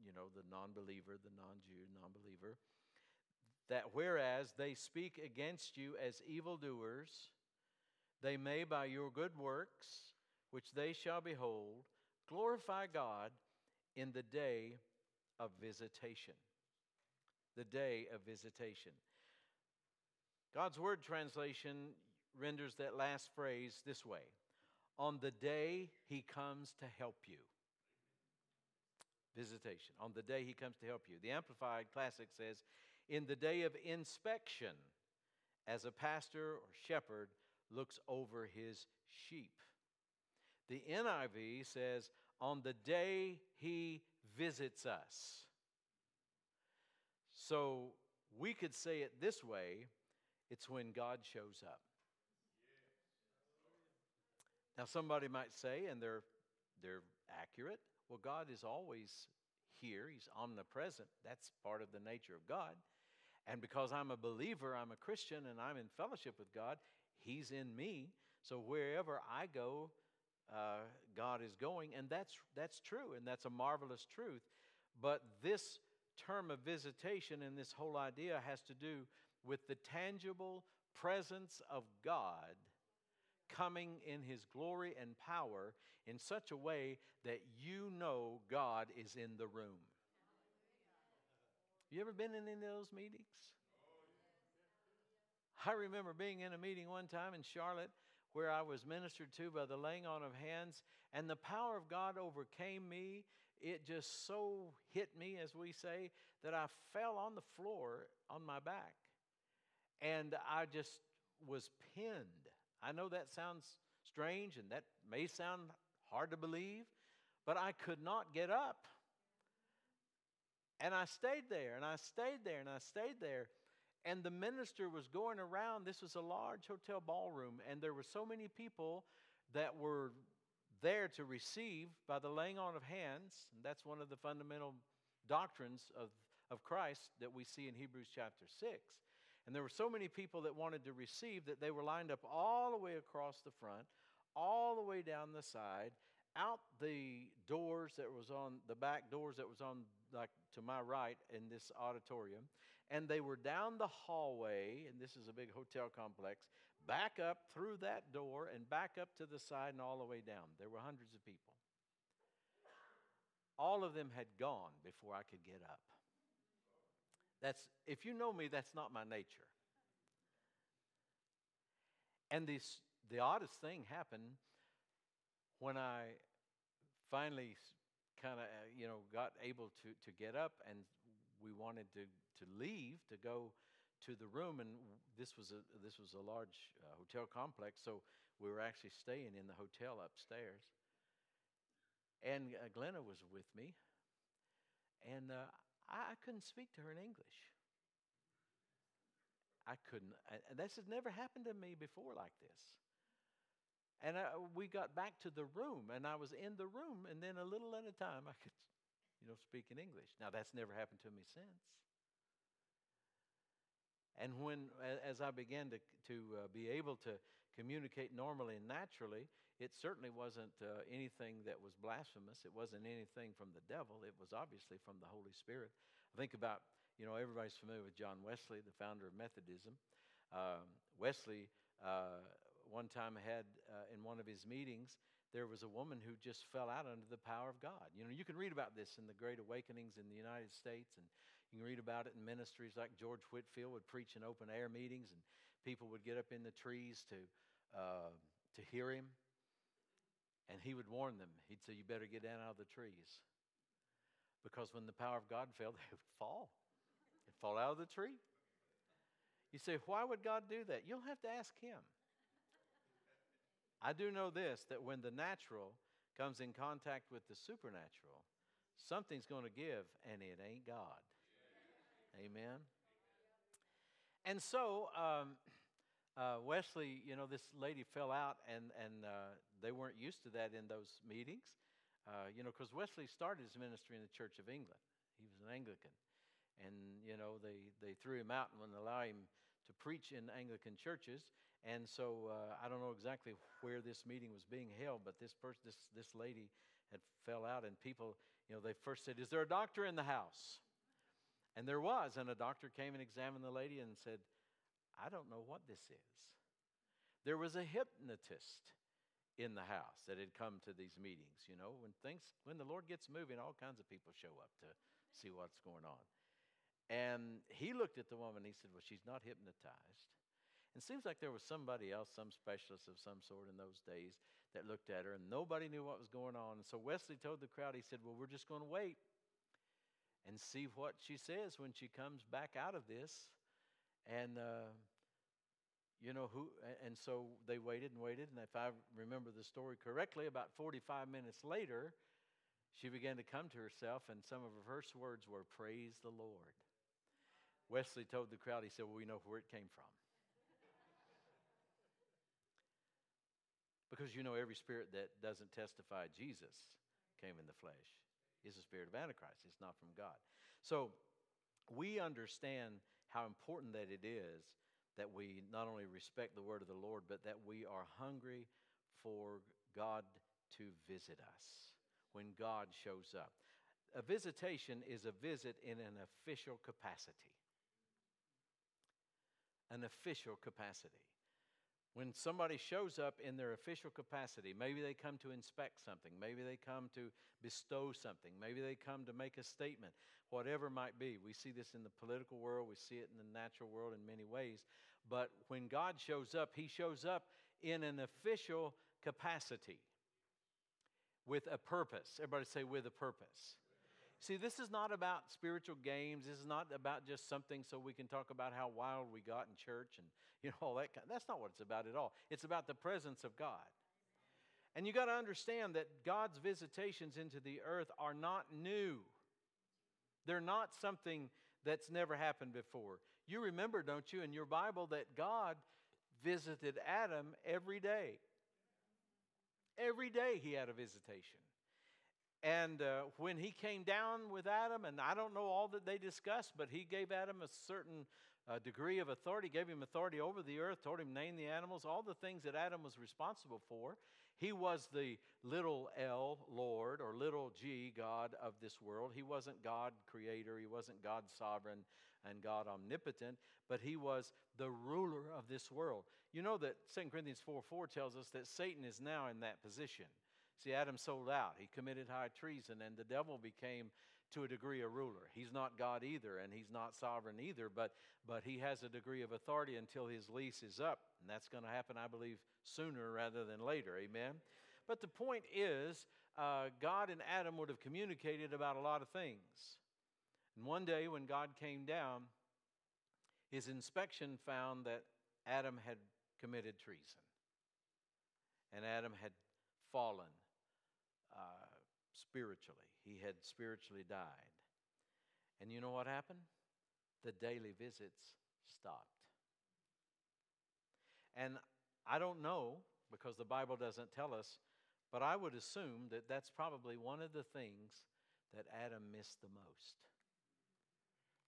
you know, the non believer, the non Jew, non believer that whereas they speak against you as evildoers, they may by your good works, which they shall behold, glorify God in the day of visitation. The day of visitation. God's word translation renders that last phrase this way On the day he comes to help you. Visitation. On the day he comes to help you. The Amplified Classic says, in the day of inspection as a pastor or shepherd looks over his sheep. The NIV says, on the day he visits us. So we could say it this way it's when God shows up. Now, somebody might say, and they're, they're accurate, well, God is always here, He's omnipresent. That's part of the nature of God. And because I'm a believer, I'm a Christian, and I'm in fellowship with God, He's in me. So wherever I go, uh, God is going. And that's, that's true, and that's a marvelous truth. But this term of visitation and this whole idea has to do with the tangible presence of God coming in His glory and power in such a way that you know God is in the room. You ever been in any of those meetings? I remember being in a meeting one time in Charlotte where I was ministered to by the laying on of hands, and the power of God overcame me. It just so hit me, as we say, that I fell on the floor on my back. And I just was pinned. I know that sounds strange and that may sound hard to believe, but I could not get up. And I stayed there and I stayed there and I stayed there. And the minister was going around. This was a large hotel ballroom, and there were so many people that were there to receive by the laying on of hands. And that's one of the fundamental doctrines of, of Christ that we see in Hebrews chapter 6. And there were so many people that wanted to receive that they were lined up all the way across the front, all the way down the side, out the doors that was on the back doors that was on like to my right in this auditorium and they were down the hallway and this is a big hotel complex back up through that door and back up to the side and all the way down. There were hundreds of people. All of them had gone before i could get up. That's if you know me that's not my nature. And this the oddest thing happened when I finally kind of, you know, got able to, to get up and we wanted to, to leave to go to the room, and this was a, this was a large uh, hotel complex, so we were actually staying in the hotel upstairs. And uh, Glenna was with me, and uh, I, I couldn't speak to her in English. I couldn't. And this has never happened to me before like this. And I, we got back to the room, and I was in the room, and then a little at a time, I could, you know, speak in English. Now, that's never happened to me since. And when, as I began to, to uh, be able to communicate normally and naturally, it certainly wasn't uh, anything that was blasphemous. It wasn't anything from the devil. It was obviously from the Holy Spirit. I think about, you know, everybody's familiar with John Wesley, the founder of Methodism. Um, Wesley uh, one time had uh, in one of his meetings, there was a woman who just fell out under the power of God. You know, you can read about this in the Great Awakenings in the United States, and you can read about it in ministries like George Whitefield would preach in open air meetings, and people would get up in the trees to uh, to hear him, and he would warn them. He'd say, "You better get down out of the trees," because when the power of God fell, they would fall. They'd fall out of the tree. You say, "Why would God do that?" You'll have to ask Him. I do know this that when the natural comes in contact with the supernatural, something's going to give, and it ain't God. Amen. And so, um, uh, Wesley, you know, this lady fell out, and, and uh, they weren't used to that in those meetings. Uh, you know, because Wesley started his ministry in the Church of England. He was an Anglican. And, you know, they, they threw him out and wouldn't allow him to preach in Anglican churches. And so uh, I don't know exactly where this meeting was being held, but this person, this this lady, had fell out, and people, you know, they first said, "Is there a doctor in the house?" And there was, and a doctor came and examined the lady and said, "I don't know what this is." There was a hypnotist in the house that had come to these meetings. You know, when things, when the Lord gets moving, all kinds of people show up to see what's going on. And he looked at the woman. And he said, "Well, she's not hypnotized." It seems like there was somebody else, some specialist of some sort in those days that looked at her, and nobody knew what was going on. And so Wesley told the crowd, he said, Well, we're just going to wait and see what she says when she comes back out of this. And, uh, you know, who, and so they waited and waited. And if I remember the story correctly, about 45 minutes later, she began to come to herself, and some of her first words were, Praise the Lord. Wesley told the crowd, he said, Well, we know where it came from. Because you know, every spirit that doesn't testify Jesus came in the flesh is the spirit of Antichrist. It's not from God. So we understand how important that it is that we not only respect the word of the Lord, but that we are hungry for God to visit us when God shows up. A visitation is a visit in an official capacity. An official capacity. When somebody shows up in their official capacity, maybe they come to inspect something, maybe they come to bestow something, maybe they come to make a statement, whatever might be. We see this in the political world, we see it in the natural world in many ways. But when God shows up, He shows up in an official capacity with a purpose. Everybody say, with a purpose. See, this is not about spiritual games. This is not about just something so we can talk about how wild we got in church and you know all that. Kind. That's not what it's about at all. It's about the presence of God. And you got to understand that God's visitations into the earth are not new. They're not something that's never happened before. You remember, don't you, in your Bible that God visited Adam every day. Every day he had a visitation. And uh, when he came down with Adam, and I don't know all that they discussed, but he gave Adam a certain a degree of authority, gave him authority over the earth, told him name the animals, all the things that Adam was responsible for. He was the little L Lord or little G God of this world. He wasn't God creator, he wasn't God sovereign and God omnipotent, but he was the ruler of this world. You know that 2 Corinthians 4 4 tells us that Satan is now in that position. See, Adam sold out. He committed high treason, and the devil became, to a degree, a ruler. He's not God either, and he's not sovereign either, but, but he has a degree of authority until his lease is up. And that's going to happen, I believe, sooner rather than later. Amen? But the point is, uh, God and Adam would have communicated about a lot of things. And one day when God came down, his inspection found that Adam had committed treason. And Adam had fallen spiritually. He had spiritually died. And you know what happened? The daily visits stopped. And I don't know because the Bible doesn't tell us, but I would assume that that's probably one of the things that Adam missed the most.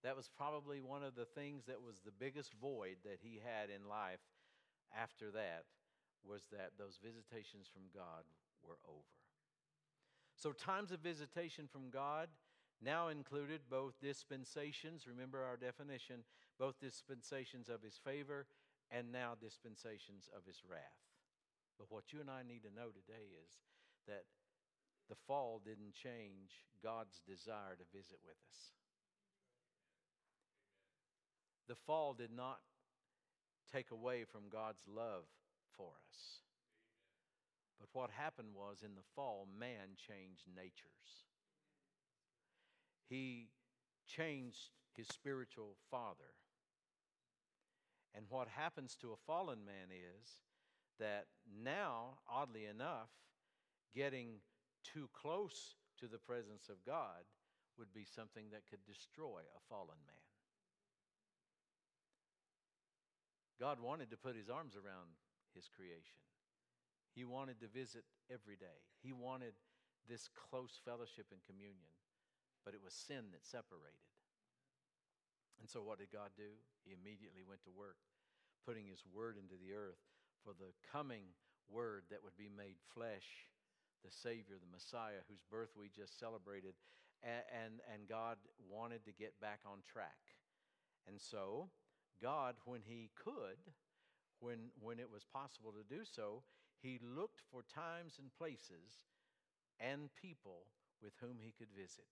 That was probably one of the things that was the biggest void that he had in life after that was that those visitations from God were over. So, times of visitation from God now included both dispensations, remember our definition, both dispensations of his favor and now dispensations of his wrath. But what you and I need to know today is that the fall didn't change God's desire to visit with us the fall did not take away from God's love for us. But what happened was in the fall, man changed natures. He changed his spiritual father. And what happens to a fallen man is that now, oddly enough, getting too close to the presence of God would be something that could destroy a fallen man. God wanted to put his arms around his creation. He wanted to visit every day. He wanted this close fellowship and communion, but it was sin that separated. And so, what did God do? He immediately went to work, putting his word into the earth for the coming word that would be made flesh, the Savior, the Messiah, whose birth we just celebrated. And, and, and God wanted to get back on track. And so, God, when He could, when, when it was possible to do so, He looked for times and places and people with whom He could visit.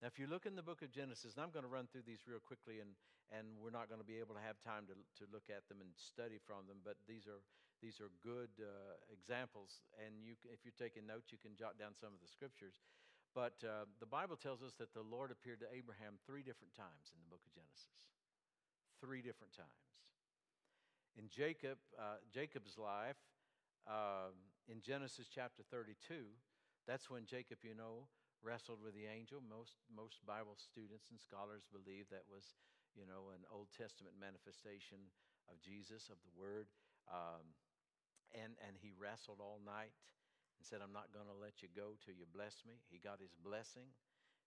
Now, if you look in the book of Genesis, and I'm going to run through these real quickly, and, and we're not going to be able to have time to, to look at them and study from them, but these are, these are good uh, examples. And you, if you're taking notes, you can jot down some of the scriptures. But uh, the Bible tells us that the Lord appeared to Abraham three different times in the book of Genesis three different times. In Jacob, uh, Jacob's life, um, in Genesis chapter 32, that's when Jacob, you know, wrestled with the angel. Most, most Bible students and scholars believe that was, you know, an Old Testament manifestation of Jesus, of the Word. Um, and, and he wrestled all night and said, I'm not going to let you go till you bless me. He got his blessing,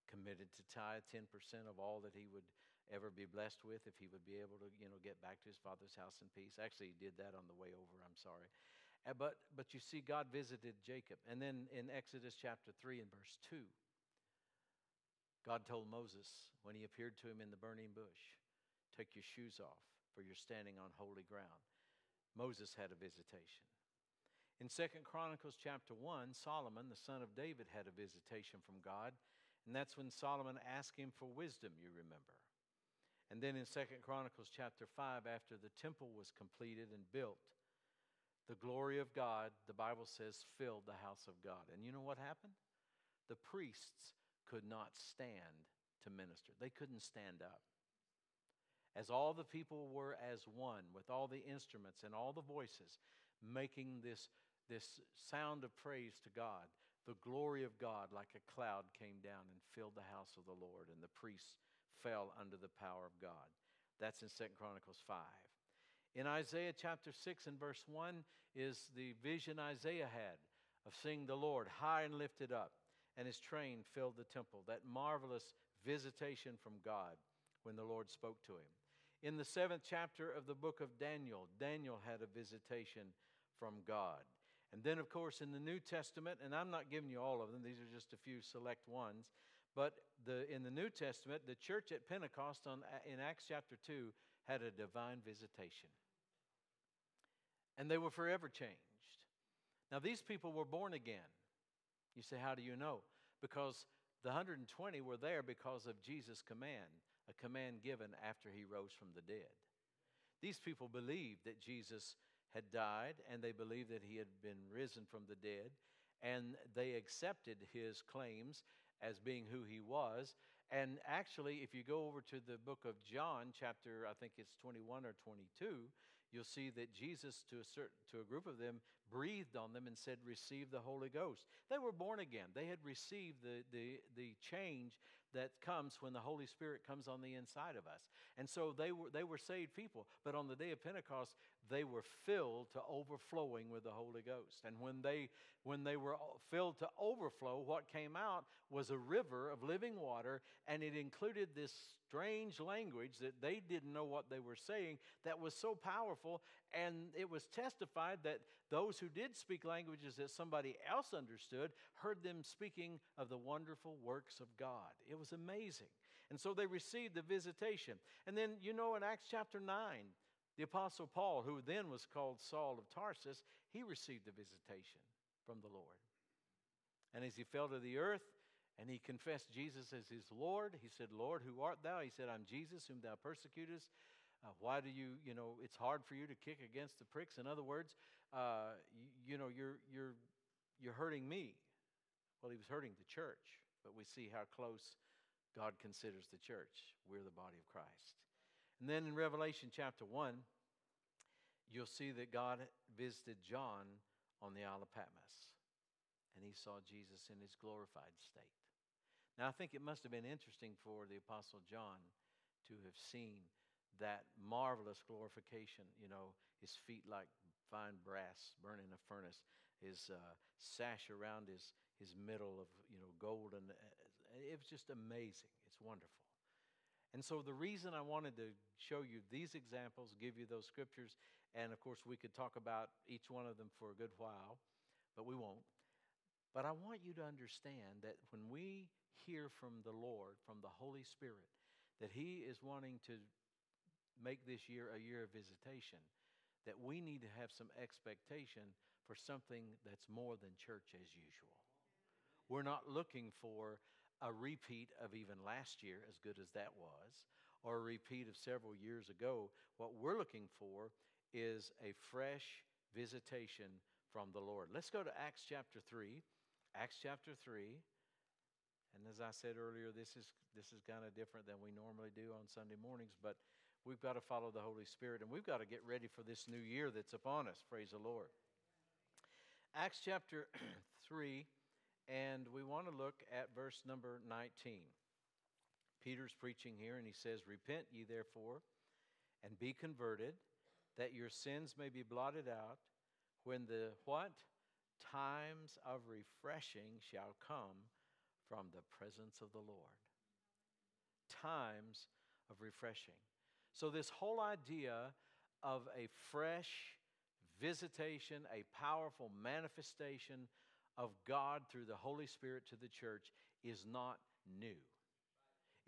committed to tithe 10% of all that he would ever be blessed with if he would be able to, you know, get back to his father's house in peace. Actually, he did that on the way over. I'm sorry. But, but you see, God visited Jacob. And then in Exodus chapter 3 and verse 2, God told Moses when he appeared to him in the burning bush, Take your shoes off, for you're standing on holy ground. Moses had a visitation. In Second Chronicles chapter 1, Solomon, the son of David, had a visitation from God. And that's when Solomon asked him for wisdom, you remember. And then in Second Chronicles chapter 5, after the temple was completed and built, the glory of God, the Bible says, filled the house of God. And you know what happened? The priests could not stand to minister, they couldn't stand up. As all the people were as one, with all the instruments and all the voices, making this, this sound of praise to God, the glory of God, like a cloud, came down and filled the house of the Lord, and the priests fell under the power of God. That's in Second Chronicles 5. In Isaiah chapter 6 and verse 1 is the vision Isaiah had of seeing the Lord high and lifted up, and his train filled the temple. That marvelous visitation from God when the Lord spoke to him. In the seventh chapter of the book of Daniel, Daniel had a visitation from God. And then, of course, in the New Testament, and I'm not giving you all of them, these are just a few select ones, but the, in the New Testament, the church at Pentecost on, in Acts chapter 2 had a divine visitation. And they were forever changed. Now, these people were born again. You say, How do you know? Because the 120 were there because of Jesus' command, a command given after he rose from the dead. These people believed that Jesus had died and they believed that he had been risen from the dead and they accepted his claims as being who he was. And actually, if you go over to the book of John, chapter, I think it's 21 or 22, you'll see that Jesus, to a, certain, to a group of them, breathed on them and said, Receive the Holy Ghost. They were born again. They had received the, the, the change that comes when the Holy Spirit comes on the inside of us. And so they were, they were saved people. But on the day of Pentecost, they were filled to overflowing with the Holy Ghost. And when they, when they were filled to overflow, what came out was a river of living water, and it included this strange language that they didn't know what they were saying that was so powerful. And it was testified that those who did speak languages that somebody else understood heard them speaking of the wonderful works of God. It was amazing. And so they received the visitation. And then, you know, in Acts chapter 9, the Apostle Paul, who then was called Saul of Tarsus, he received a visitation from the Lord. And as he fell to the earth, and he confessed Jesus as his Lord. He said, Lord, who art thou? He said, I'm Jesus, whom thou persecutest. Uh, why do you, you know, it's hard for you to kick against the pricks. In other words, uh, you, you know, you're, you're, you're hurting me. Well, he was hurting the church, but we see how close God considers the church. We're the body of Christ. And then in Revelation chapter 1, you'll see that God visited John on the Isle of Patmos, and he saw Jesus in his glorified state. Now, I think it must have been interesting for the Apostle John to have seen that marvelous glorification. You know, his feet like fine brass burning in a furnace, his uh, sash around his, his middle of, you know, gold. And uh, it was just amazing. It's wonderful. And so, the reason I wanted to show you these examples, give you those scriptures, and of course, we could talk about each one of them for a good while, but we won't. But I want you to understand that when we hear from the Lord, from the Holy Spirit, that He is wanting to make this year a year of visitation, that we need to have some expectation for something that's more than church as usual. We're not looking for a repeat of even last year, as good as that was, or a repeat of several years ago. What we're looking for is a fresh visitation from the Lord. Let's go to Acts chapter 3. Acts chapter 3. And as I said earlier, this is, this is kind of different than we normally do on Sunday mornings, but we've got to follow the Holy Spirit and we've got to get ready for this new year that's upon us. Praise the Lord. Acts chapter 3, and we want to look at verse number 19. Peter's preaching here, and he says, Repent ye therefore, and be converted, that your sins may be blotted out, when the what? Times of refreshing shall come from the presence of the Lord. Times of refreshing. So, this whole idea of a fresh visitation, a powerful manifestation of God through the Holy Spirit to the church is not new.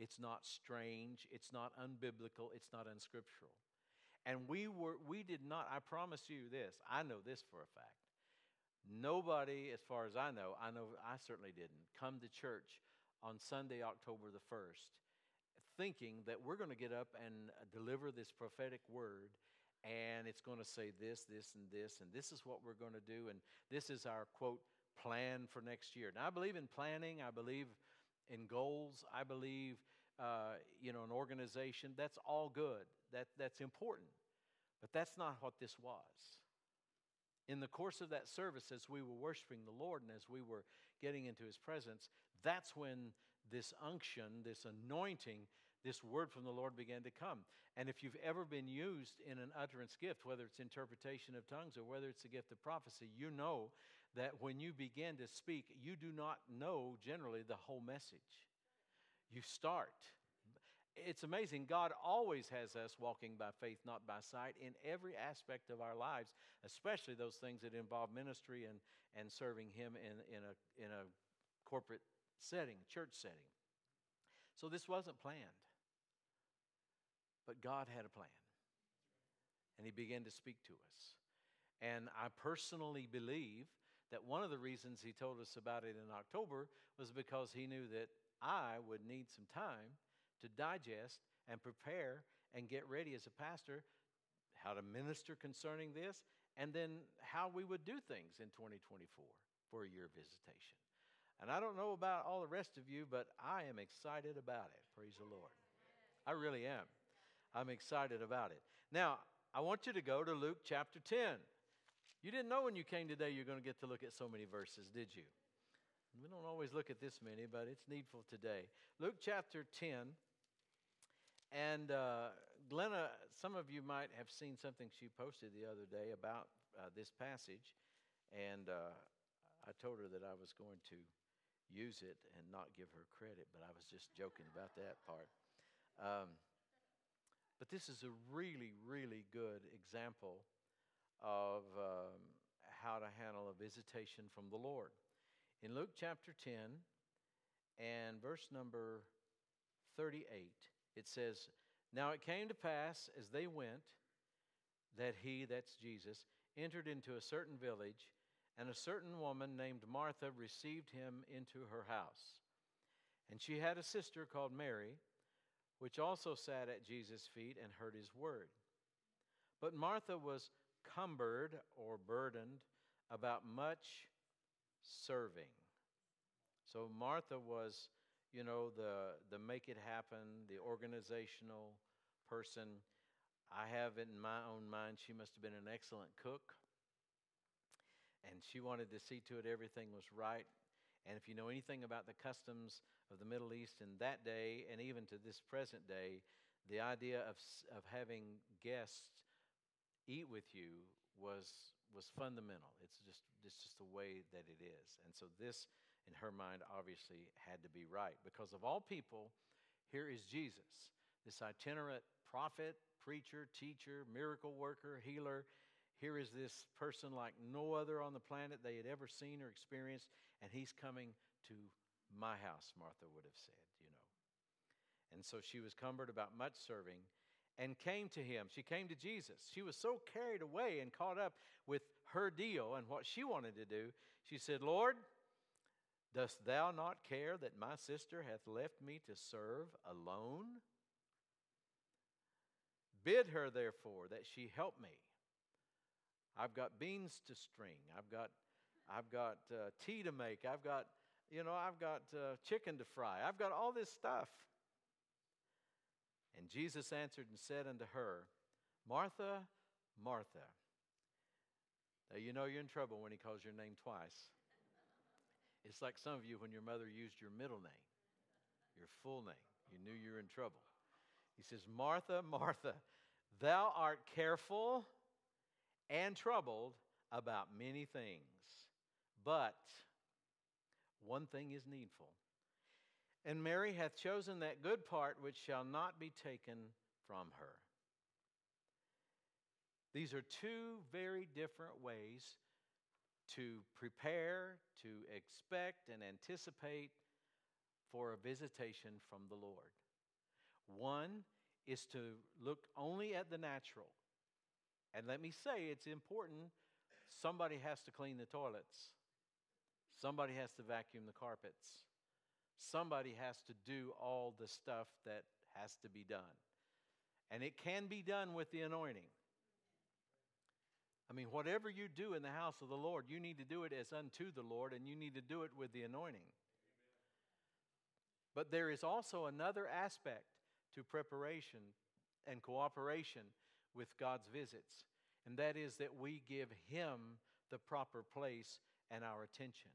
It's not strange, it's not unbiblical, it's not unscriptural. And we were we did not, I promise you this, I know this for a fact. Nobody, as far as I know, I know I certainly didn't, come to church on Sunday, October the 1st, thinking that we're going to get up and deliver this prophetic word and it's going to say this, this, and this, and this is what we're going to do, and this is our quote plan for next year. Now, I believe in planning, I believe in goals, I believe, uh, you know, an organization. That's all good, that, that's important, but that's not what this was in the course of that service, as we were worshiping the Lord and as we were getting into His presence, that's when this unction, this anointing, this word from the Lord began to come. And if you've ever been used in an utterance gift, whether it's interpretation of tongues or whether it's a gift of prophecy, you know that when you begin to speak, you do not know generally the whole message. You start. it's amazing. God always has us walking by faith, not by sight, in every aspect of our lives, especially those things that involve ministry and, and serving Him in, in, a, in a corporate setting, church setting. So this wasn't planned. But God had a plan. And He began to speak to us. And I personally believe that one of the reasons He told us about it in October was because He knew that I would need some time to digest and prepare and get ready as a pastor how to minister concerning this and then how we would do things in 2024 for a year of visitation. And I don't know about all the rest of you, but I am excited about it. Praise the Lord. I really am. I'm excited about it. Now, I want you to go to Luke chapter 10. You didn't know when you came today you're going to get to look at so many verses, did you? We don't always look at this many, but it's needful today. Luke chapter 10. And uh, Glenna, some of you might have seen something she posted the other day about uh, this passage. And uh, I told her that I was going to use it and not give her credit, but I was just joking about that part. Um, but this is a really, really good example of um, how to handle a visitation from the Lord. In Luke chapter 10 and verse number 38, it says, Now it came to pass as they went that he, that's Jesus, entered into a certain village, and a certain woman named Martha received him into her house. And she had a sister called Mary, which also sat at Jesus' feet and heard his word. But Martha was cumbered or burdened about much serving. So Martha was you know, the, the make it happen, the organizational person. I have in my own mind she must have been an excellent cook. And she wanted to see to it everything was right. And if you know anything about the customs of the Middle East in that day, and even to this present day, the idea of, of having guests eat with you was, was fundamental. It's just, it's just the way that it is. And so this in her mind, obviously had to be right. Because of all people, here is Jesus, this itinerant prophet, preacher, teacher, miracle worker, healer. Here is this person like no other on the planet they had ever seen or experienced, and he's coming to my house, Martha would have said, you know. And so she was cumbered about much serving and came to him. She came to Jesus. She was so carried away and caught up with her deal and what she wanted to do. She said, Lord, Dost thou not care that my sister hath left me to serve alone? Bid her, therefore, that she help me. I've got beans to string. I've got, I've got uh, tea to make. I've got, you know, I've got uh, chicken to fry. I've got all this stuff. And Jesus answered and said unto her, Martha, Martha. Now you know you're in trouble when he calls your name twice. It's like some of you when your mother used your middle name, your full name. You knew you were in trouble. He says, Martha, Martha, thou art careful and troubled about many things, but one thing is needful. And Mary hath chosen that good part which shall not be taken from her. These are two very different ways to prepare, to expect, and anticipate for a visitation from the Lord. One is to look only at the natural. And let me say, it's important. Somebody has to clean the toilets, somebody has to vacuum the carpets, somebody has to do all the stuff that has to be done. And it can be done with the anointing. I mean, whatever you do in the house of the Lord, you need to do it as unto the Lord, and you need to do it with the anointing. But there is also another aspect to preparation and cooperation with God's visits, and that is that we give Him the proper place and our attention.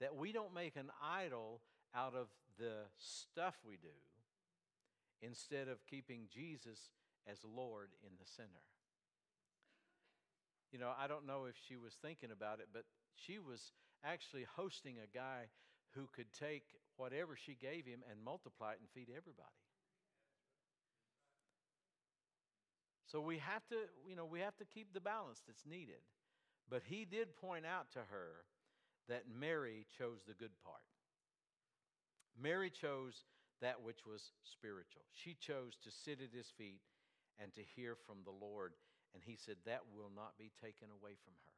That we don't make an idol out of the stuff we do instead of keeping Jesus as Lord in the center. You know, I don't know if she was thinking about it, but she was actually hosting a guy who could take whatever she gave him and multiply it and feed everybody. So we have to, you know, we have to keep the balance that's needed. But he did point out to her that Mary chose the good part. Mary chose that which was spiritual. She chose to sit at his feet and to hear from the Lord. And he said, That will not be taken away from her.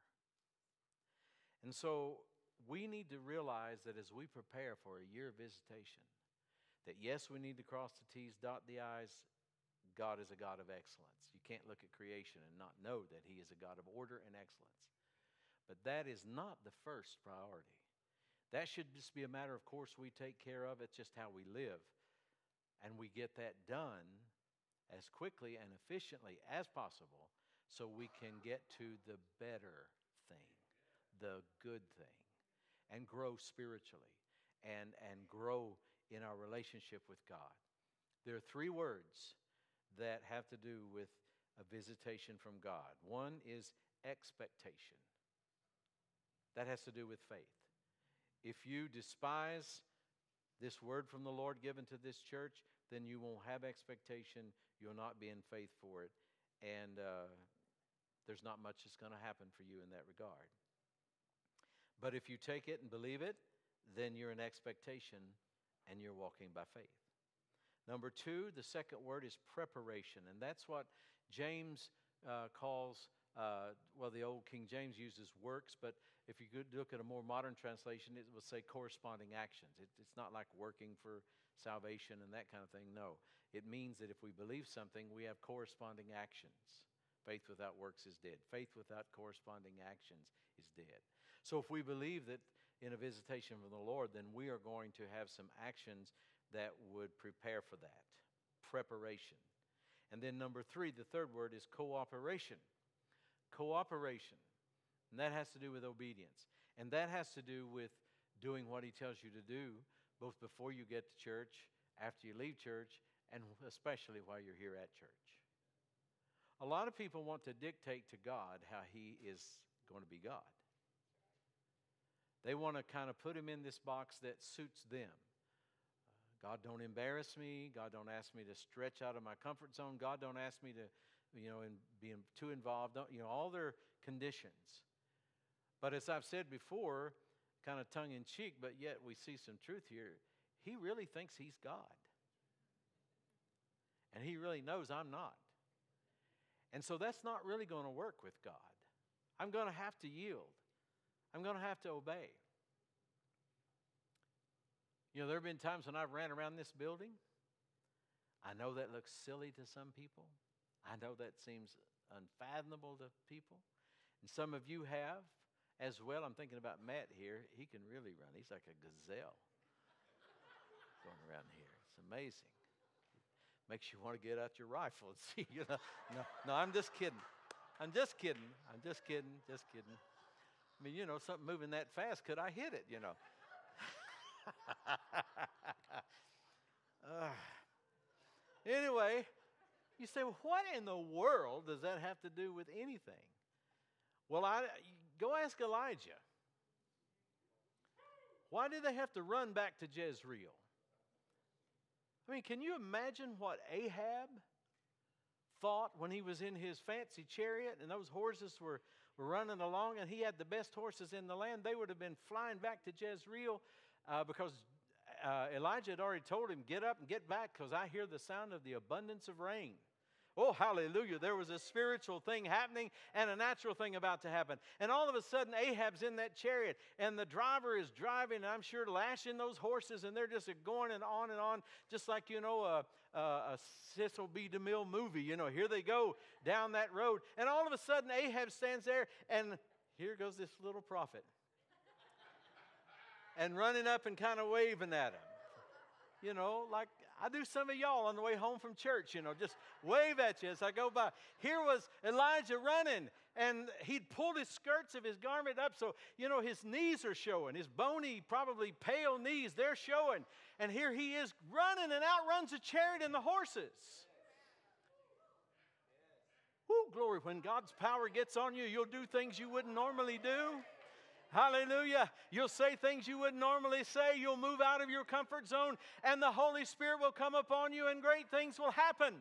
And so we need to realize that as we prepare for a year of visitation, that yes, we need to cross the T's, dot the I's. God is a God of excellence. You can't look at creation and not know that He is a God of order and excellence. But that is not the first priority. That should just be a matter of course we take care of. It's just how we live. And we get that done as quickly and efficiently as possible so we can get to the better thing, the good thing, and grow spiritually and, and grow in our relationship with God. There are three words that have to do with a visitation from God. One is expectation, that has to do with faith. If you despise this word from the Lord given to this church, then you won't have expectation. You'll not be in faith for it. And uh, there's not much that's going to happen for you in that regard. But if you take it and believe it, then you're in expectation and you're walking by faith. Number two, the second word is preparation, and that's what James uh, calls, uh, well, the old King James uses works, but if you could look at a more modern translation, it will say corresponding actions. It, it's not like working for salvation and that kind of thing. No, it means that if we believe something, we have corresponding actions. Faith without works is dead. Faith without corresponding actions is dead. So if we believe that in a visitation from the Lord, then we are going to have some actions that would prepare for that preparation. And then, number three, the third word is cooperation. Cooperation. And that has to do with obedience. And that has to do with doing what He tells you to do, both before you get to church, after you leave church, and especially while you're here at church. A lot of people want to dictate to God how He is going to be God. They want to kind of put Him in this box that suits them. Uh, God, don't embarrass me. God, don't ask me to stretch out of my comfort zone. God, don't ask me to, you know, in, be too involved. Don't, you know, all their conditions. But as I've said before, kind of tongue in cheek, but yet we see some truth here. He really thinks he's God. And he really knows I'm not. And so that's not really going to work with God. I'm going to have to yield, I'm going to have to obey. You know, there have been times when I've ran around this building. I know that looks silly to some people. I know that seems unfathomable to people. And some of you have as well. I'm thinking about Matt here. He can really run, he's like a gazelle going around here. It's amazing. Makes you want to get out your rifle and see. You know, no, no, I'm just kidding. I'm just kidding. I'm just kidding. Just kidding. I mean, you know, something moving that fast, could I hit it? You know uh, anyway, you say, well, what in the world does that have to do with anything? Well, I, go ask Elijah. Why did they have to run back to Jezreel? I mean, can you imagine what Ahab thought when he was in his fancy chariot and those horses were, were running along and he had the best horses in the land? They would have been flying back to Jezreel uh, because uh, Elijah had already told him, Get up and get back because I hear the sound of the abundance of rain. Oh, hallelujah. There was a spiritual thing happening and a natural thing about to happen. And all of a sudden, Ahab's in that chariot, and the driver is driving, and I'm sure, lashing those horses, and they're just going and on and on, just like, you know, a, a, a Cecil B. DeMille movie. You know, here they go down that road. And all of a sudden, Ahab stands there, and here goes this little prophet and running up and kind of waving at him. You know, like I do some of y'all on the way home from church, you know, just wave at you as I go by. Here was Elijah running, and he'd pulled his skirts of his garment up, so, you know, his knees are showing. His bony, probably pale knees, they're showing. And here he is running and outruns a chariot and the horses. Whoo, glory. When God's power gets on you, you'll do things you wouldn't normally do. Hallelujah. You'll say things you wouldn't normally say. You'll move out of your comfort zone, and the Holy Spirit will come upon you, and great things will happen.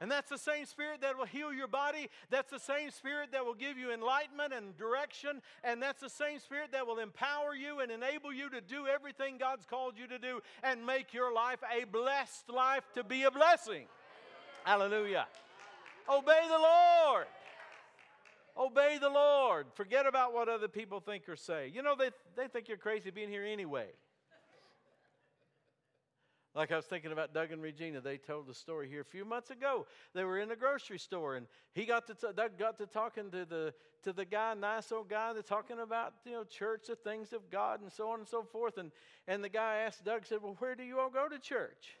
And that's the same spirit that will heal your body. That's the same spirit that will give you enlightenment and direction. And that's the same spirit that will empower you and enable you to do everything God's called you to do and make your life a blessed life to be a blessing. Hallelujah. Obey the Lord. Obey the Lord. Forget about what other people think or say. You know, they, they think you're crazy being here anyway. Like I was thinking about Doug and Regina. They told the story here a few months ago. They were in the grocery store, and he got to t- Doug got to talking to the to the guy, nice old guy, they're talking about you know church, the things of God, and so on and so forth. And and the guy asked Doug, said, "Well, where do you all go to church?"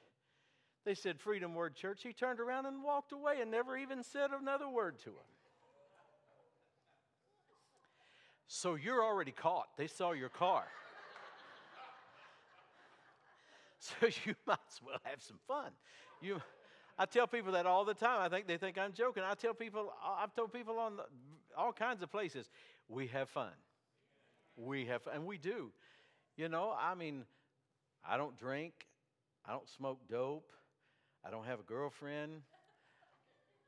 They said, "Freedom Word Church." He turned around and walked away, and never even said another word to him. So you're already caught. They saw your car. So you might as well have some fun. You, I tell people that all the time. I think they think I'm joking. I tell people, I've told people on the, all kinds of places, we have fun. We have, and we do. You know, I mean, I don't drink, I don't smoke dope, I don't have a girlfriend.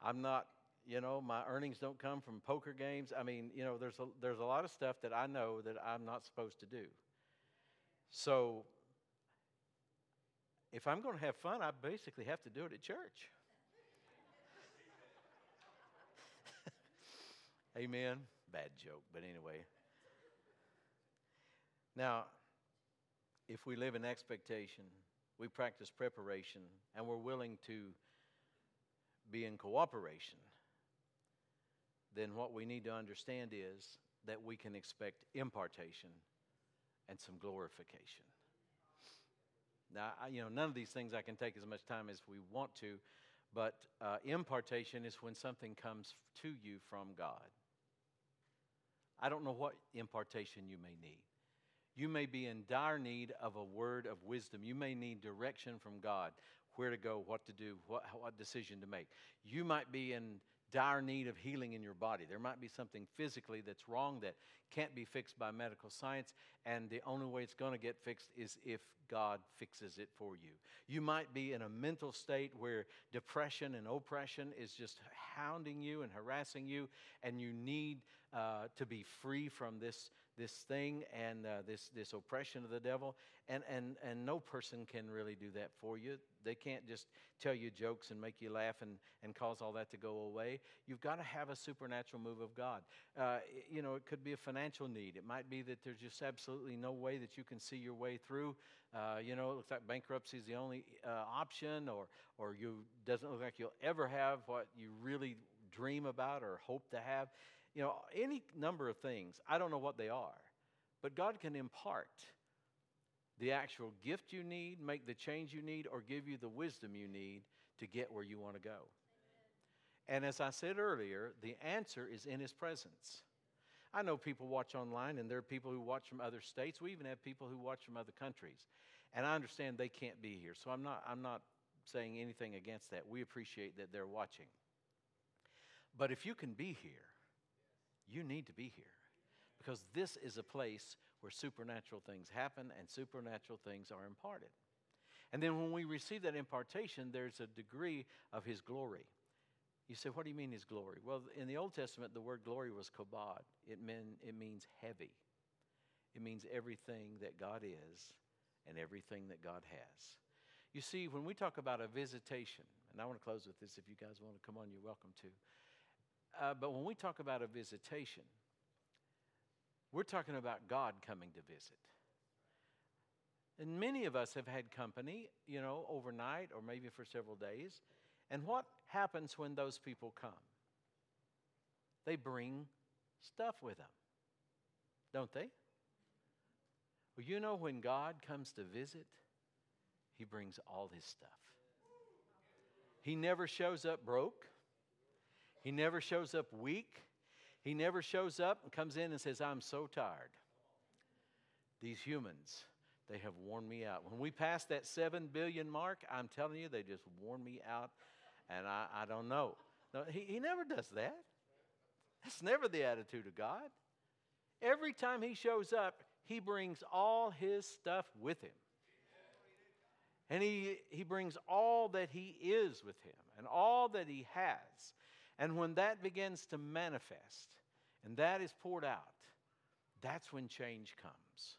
I'm not, you know, my earnings don't come from poker games. I mean, you know, there's a, there's a lot of stuff that I know that I'm not supposed to do. So if I'm going to have fun, I basically have to do it at church. Amen. Bad joke, but anyway. Now, if we live in expectation, we practice preparation, and we're willing to be in cooperation, then what we need to understand is that we can expect impartation and some glorification. Now, I, you know, none of these things I can take as much time as we want to, but uh, impartation is when something comes to you from God. I don't know what impartation you may need. You may be in dire need of a word of wisdom. You may need direction from God, where to go, what to do, what, what decision to make. You might be in dire need of healing in your body. There might be something physically that's wrong that can't be fixed by medical science, and the only way it's going to get fixed is if God fixes it for you. You might be in a mental state where depression and oppression is just hounding you and harassing you, and you need uh, to be free from this this thing and uh, this this oppression of the devil. And and and no person can really do that for you. They can't just tell you jokes and make you laugh and and cause all that to go away. You've got to have a supernatural move of god. Uh, you know it could be a financial need. It might be that there's just absolutely no way that you can see your way through. Uh, you know it looks like bankruptcy is the only uh, option or or you doesn't look like you'll ever have what you really dream about or hope to have you know, any number of things. I don't know what they are, but God can impart the actual gift you need, make the change you need, or give you the wisdom you need to get where you want to go. And as I said earlier, the answer is in His presence. I know people watch online, and there are people who watch from other states. We even have people who watch from other countries. And I understand they can't be here, so I'm not, I'm not saying anything against that. We appreciate that they're watching. But if you can be here, you need to be here because this is a place where supernatural things happen and supernatural things are imparted. And then when we receive that impartation, there's a degree of His glory. You say, what do you mean His glory? Well, in the Old Testament, the word glory was kabod. It, mean, it means heavy, it means everything that God is and everything that God has. You see, when we talk about a visitation, and I want to close with this, if you guys want to come on, you're welcome to. Uh, but when we talk about a visitation, we're talking about God coming to visit. And many of us have had company, you know, overnight or maybe for several days. And what happens when those people come? They bring stuff with them, don't they? Well, you know, when God comes to visit, He brings all His stuff. He never shows up broke. He never shows up weak. He never shows up and comes in and says, I'm so tired. These humans, they have worn me out. When we pass that 7 billion mark, I'm telling you, they just worn me out, and I, I don't know. No, he, he never does that. That's never the attitude of God. Every time he shows up, he brings all his stuff with him. And he, he brings all that he is with him. and all that He has. And when that begins to manifest and that is poured out, that's when change comes.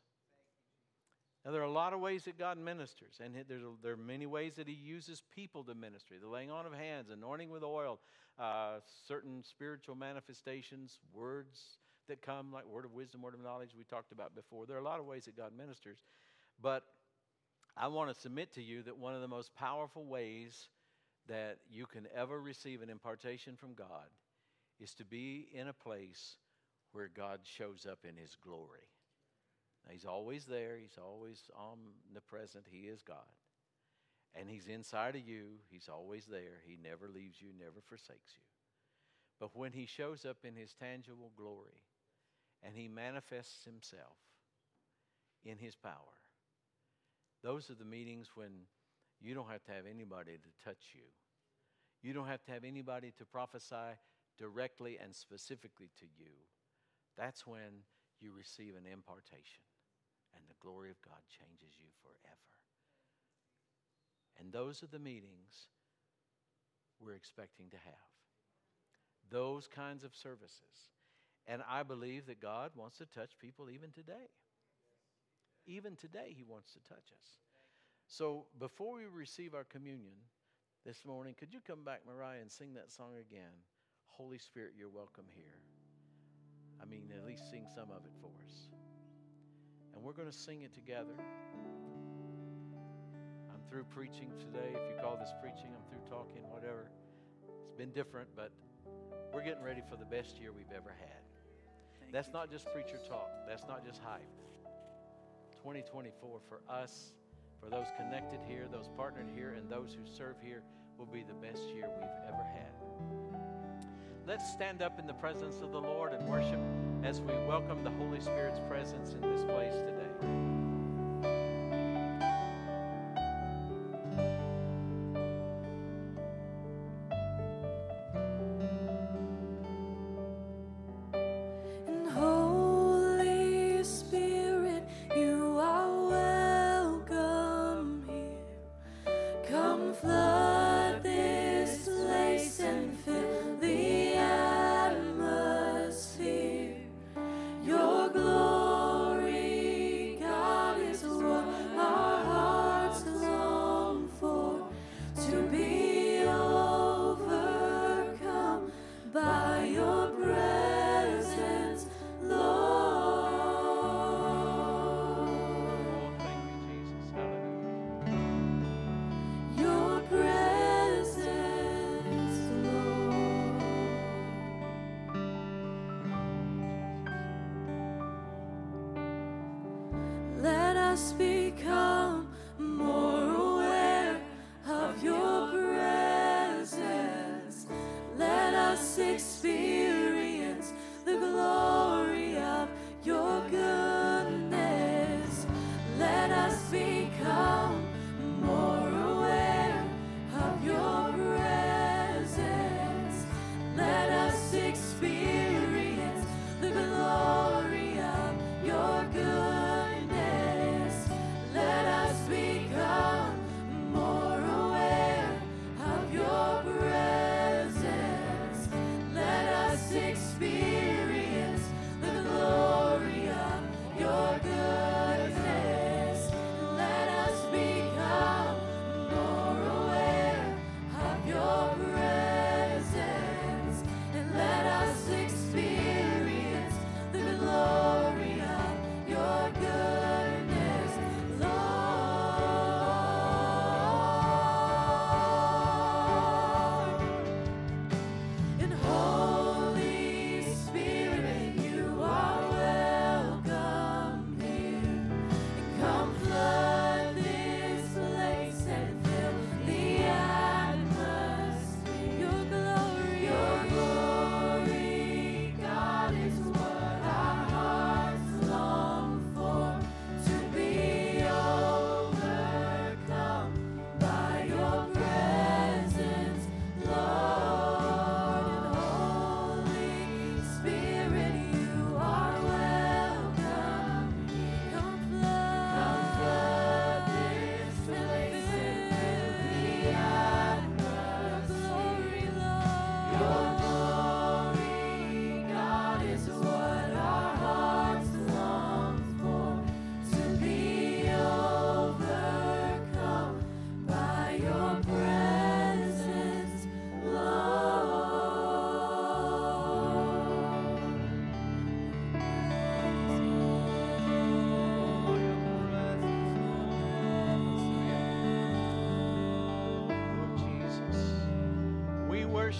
Now, there are a lot of ways that God ministers, and there are many ways that He uses people to ministry the laying on of hands, anointing with oil, uh, certain spiritual manifestations, words that come, like word of wisdom, word of knowledge, we talked about before. There are a lot of ways that God ministers, but I want to submit to you that one of the most powerful ways that you can ever receive an impartation from God is to be in a place where God shows up in His glory. Now, he's always there, He's always omnipresent. He is God. And He's inside of you, He's always there. He never leaves you, never forsakes you. But when He shows up in His tangible glory and He manifests Himself in His power, those are the meetings when you don't have to have anybody to touch you. You don't have to have anybody to prophesy directly and specifically to you. That's when you receive an impartation and the glory of God changes you forever. And those are the meetings we're expecting to have. Those kinds of services. And I believe that God wants to touch people even today. Even today, He wants to touch us. So before we receive our communion this morning, could you come back, Mariah, and sing that song again? Holy Spirit, you're welcome here. I mean, at least sing some of it for us. And we're going to sing it together. I'm through preaching today. If you call this preaching, I'm through talking, whatever. It's been different, but we're getting ready for the best year we've ever had. That's not just preacher talk, that's not just hype. 2024 for us, for those connected here, those partnered here, and those who serve here will be the best year we've ever had. Let's stand up in the presence of the Lord and worship as we welcome the Holy Spirit's presence in this place today.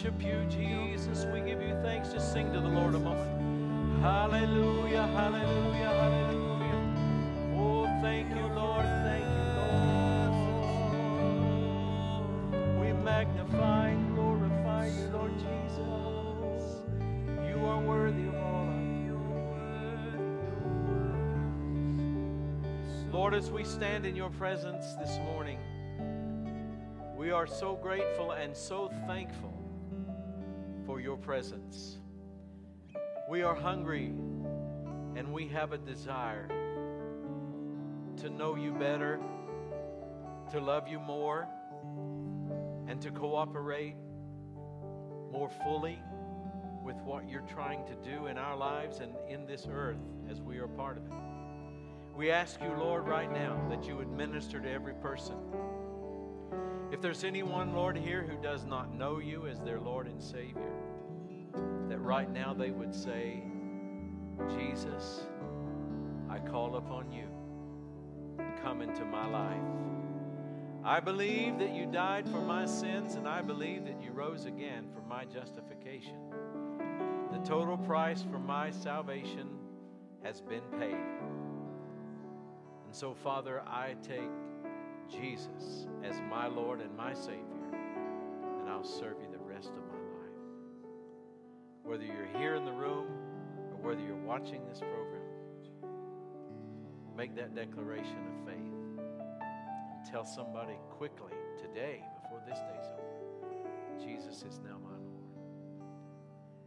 Worship you, Jesus. We give you thanks. Just sing to the Lord a moment. Hallelujah, hallelujah, hallelujah. Oh, thank you, Lord. Thank you, Lord. We magnify and glorify you, Lord Jesus. You are worthy of all our Lord, as we stand in your presence this morning, we are so grateful and so your presence. We are hungry and we have a desire to know you better, to love you more, and to cooperate more fully with what you're trying to do in our lives and in this earth as we are part of it. We ask you, Lord, right now that you would minister to every person. If there's anyone, Lord, here who does not know you as their Lord and Savior, right now they would say, Jesus, I call upon you. Come into my life. I believe that you died for my sins, and I believe that you rose again for my justification. The total price for my salvation has been paid. And so, Father, I take Jesus as my Lord and my Savior, and I'll serve you Whether you're here in the room or whether you're watching this program, make that declaration of faith and tell somebody quickly today, before this day's over, Jesus is now my Lord.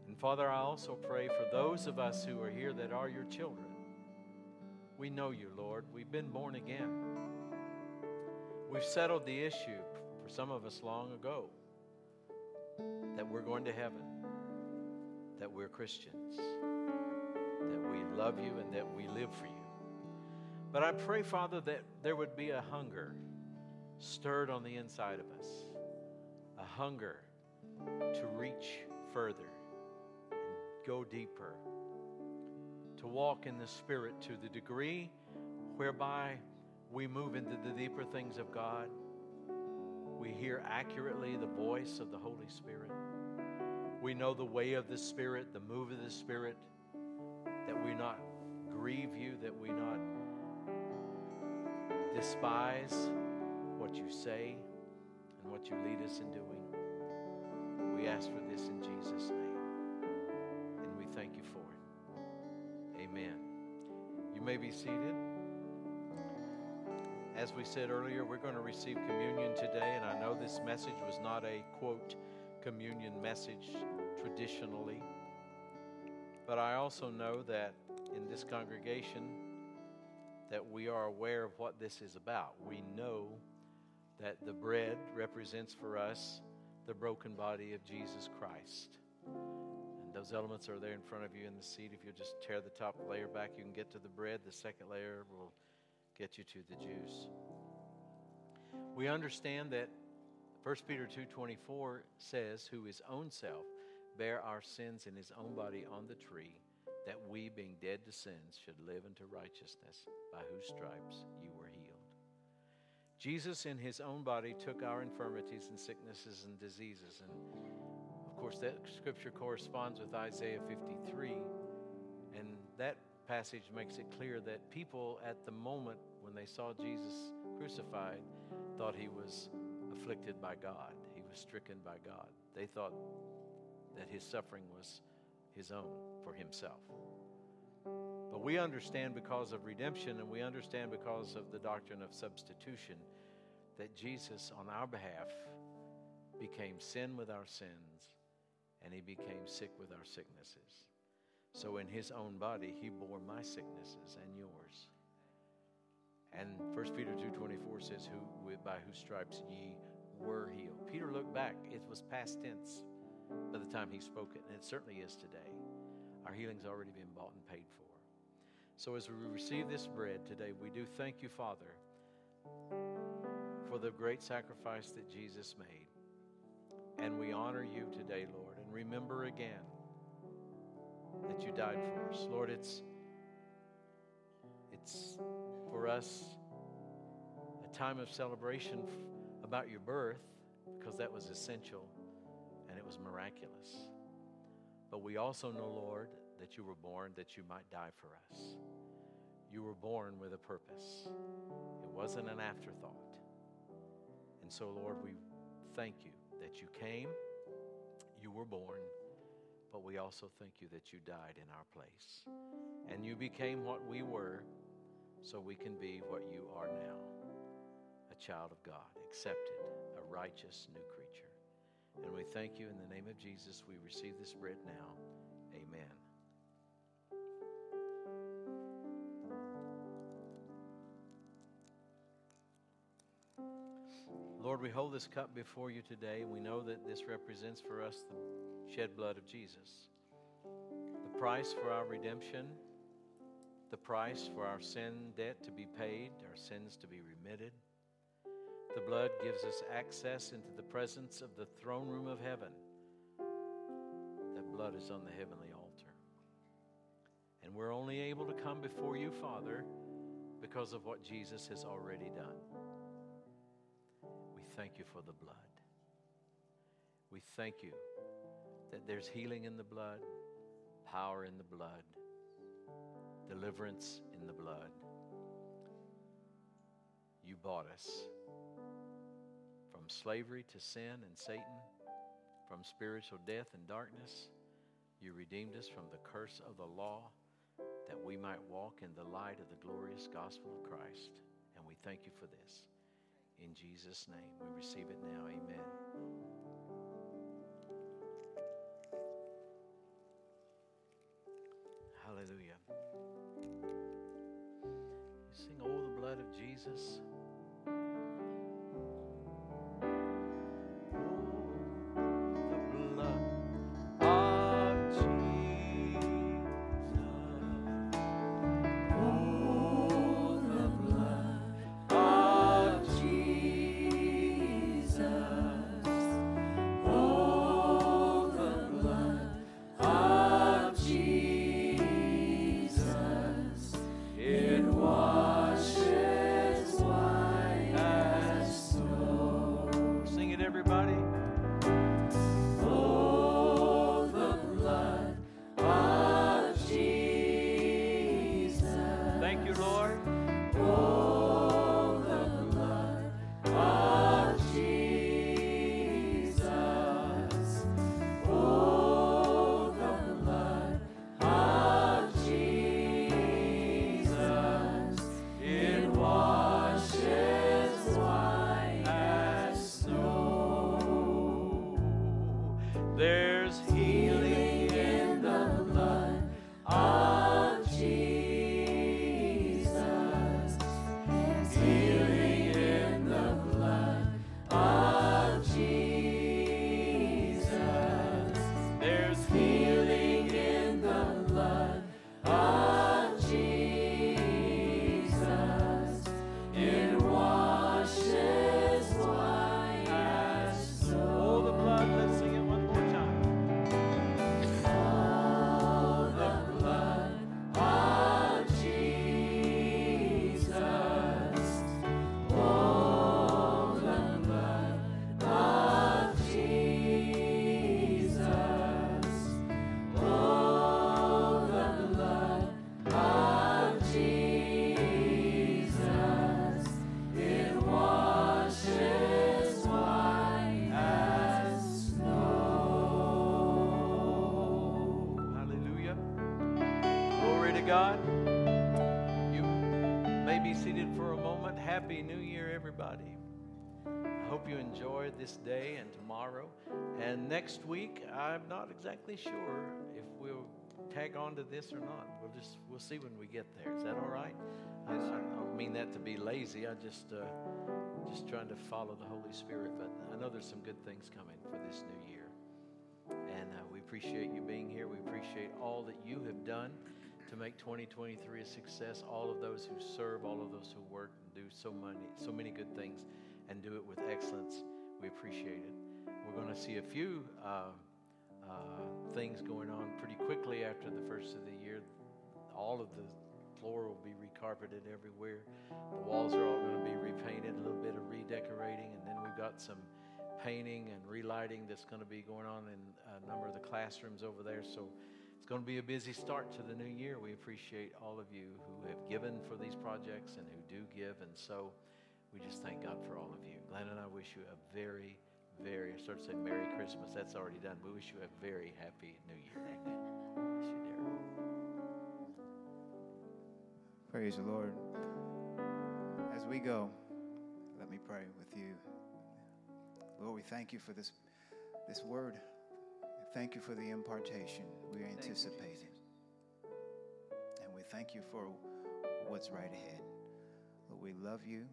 And Father, I also pray for those of us who are here that are your children. We know you, Lord. We've been born again. We've settled the issue for some of us long ago that we're going to heaven, that we're Christians, that we love you, and that we live for you. But I pray, Father, that there would be a hunger stirred on the inside of us, a hunger to reach further and go deeper, to walk in the Spirit to the degree whereby we move into the deeper things of God. We hear accurately the voice of the Holy Spirit. We know the way of the Spirit, the move of the Spirit, that we not grieve you, that we not despise what you say and what you lead us in doing. We ask for this in Jesus' name, and we thank you for it. Amen. You may be seated. As we said earlier, we're going to receive communion today, and I know this message was not a quote communion message traditionally, but I also know that in this congregation that we are aware of what this is about. We know that the bread represents for us the broken body of Jesus Christ. And those elements are there in front of you in the seat. If you'll just tear the top layer back, you can get to the bread. The second layer will get you to the juice. We understand that 1 Peter 2:24 says, "Who his own self bare our sins in his own body on the tree, that we, being dead to sins, should live unto righteousness, by whose stripes you were healed." Jesus in his own body took our infirmities and sicknesses and diseases. And of course, that scripture corresponds with Isaiah 53. And that passage makes it clear that people at the moment when they saw Jesus crucified thought he was afflicted by God, he was stricken by God. They thought that his suffering was his own for himself. But we understand because of redemption and we understand because of the doctrine of substitution that Jesus, on our behalf, became sin with our sins and he became sick with our sicknesses. So in his own body, he bore my sicknesses and yours. And 1 Peter 2.24 says, Who, by whose stripes ye were healed. Peter looked back. It was past tense by the time he spoke it, and it certainly is today. Our healing's already been bought and paid for. So as we receive this bread today, we do thank you, Father, for the great sacrifice that Jesus made. And we honor you today, Lord. And remember again that you died for us. Lord, it's it's for us a time of celebration about your birth because that was essential and it was miraculous. But we also know, Lord, that you were born that you might die for us. You were born with a purpose, it wasn't an afterthought. And so, Lord, we thank you that you came, you were born, but we also thank you that you died in our place. And you became what we were so we can be what you are now child of God, accepted, a righteous new creature. And we thank you in the name of Jesus. We receive this bread now. Amen. Lord, we hold this cup before you today. We know that this represents for us the shed blood of Jesus, the price for our redemption, the price for our sin debt to be paid, our sins to be remitted. The blood gives us access into the presence of the throne room of heaven. That blood is on the heavenly altar. And we're only able to come before you, Father, because of what Jesus has already done. We thank you for the blood. We thank you that there's healing in the blood, power in the blood, deliverance in the blood. You bought us from slavery to sin and Satan, from spiritual death and darkness. You redeemed us from the curse of the law that we might walk in the light of the glorious gospel of Christ. And we thank you for this. In Jesus' name, we receive it now. Amen. Hallelujah. You sing, Oh, the blood of Jesus. Thank you, Lord. This day and tomorrow. And next week, I'm not exactly sure if we'll tag on to this or not. We'll just we'll see when we get there. Is that all right? I, I don't mean that to be lazy. I just uh, just trying to follow the Holy Spirit. But I know there's some good things coming for this new year. And uh, we appreciate you being here. We appreciate all that you have done to make 2023 a success. All of those who serve, all of those who work and do so many, so many good things, and do it with excellence. We appreciate it. We're going to see a few uh, uh, things going on pretty quickly after the first of the year. All of the floor will be recarpeted everywhere. The walls are all going to be repainted, a little bit of redecorating, and then we've got some painting and relighting that's going to be going on in a number of the classrooms over there. So it's going to be a busy start to the new year. We appreciate all of you who have given for these projects and who do give. And so we just thank God for all of you. Glenn and I wish you a very, very, I started to say Merry Christmas. That's already done. We wish you a very happy new year. Amen. Bless you, dear. Praise the Lord. As we go, let me pray with you. Lord, we thank you for this, this word. Thank you for the impartation we are anticipating. And we thank you for what's right ahead. Lord, we love you.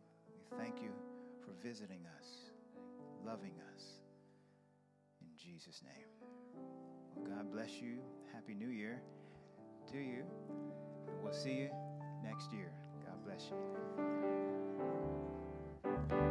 Thank you for visiting us, loving us. In Jesus' name. Well, God bless you. Happy New Year to you. We'll see you next year. God bless you.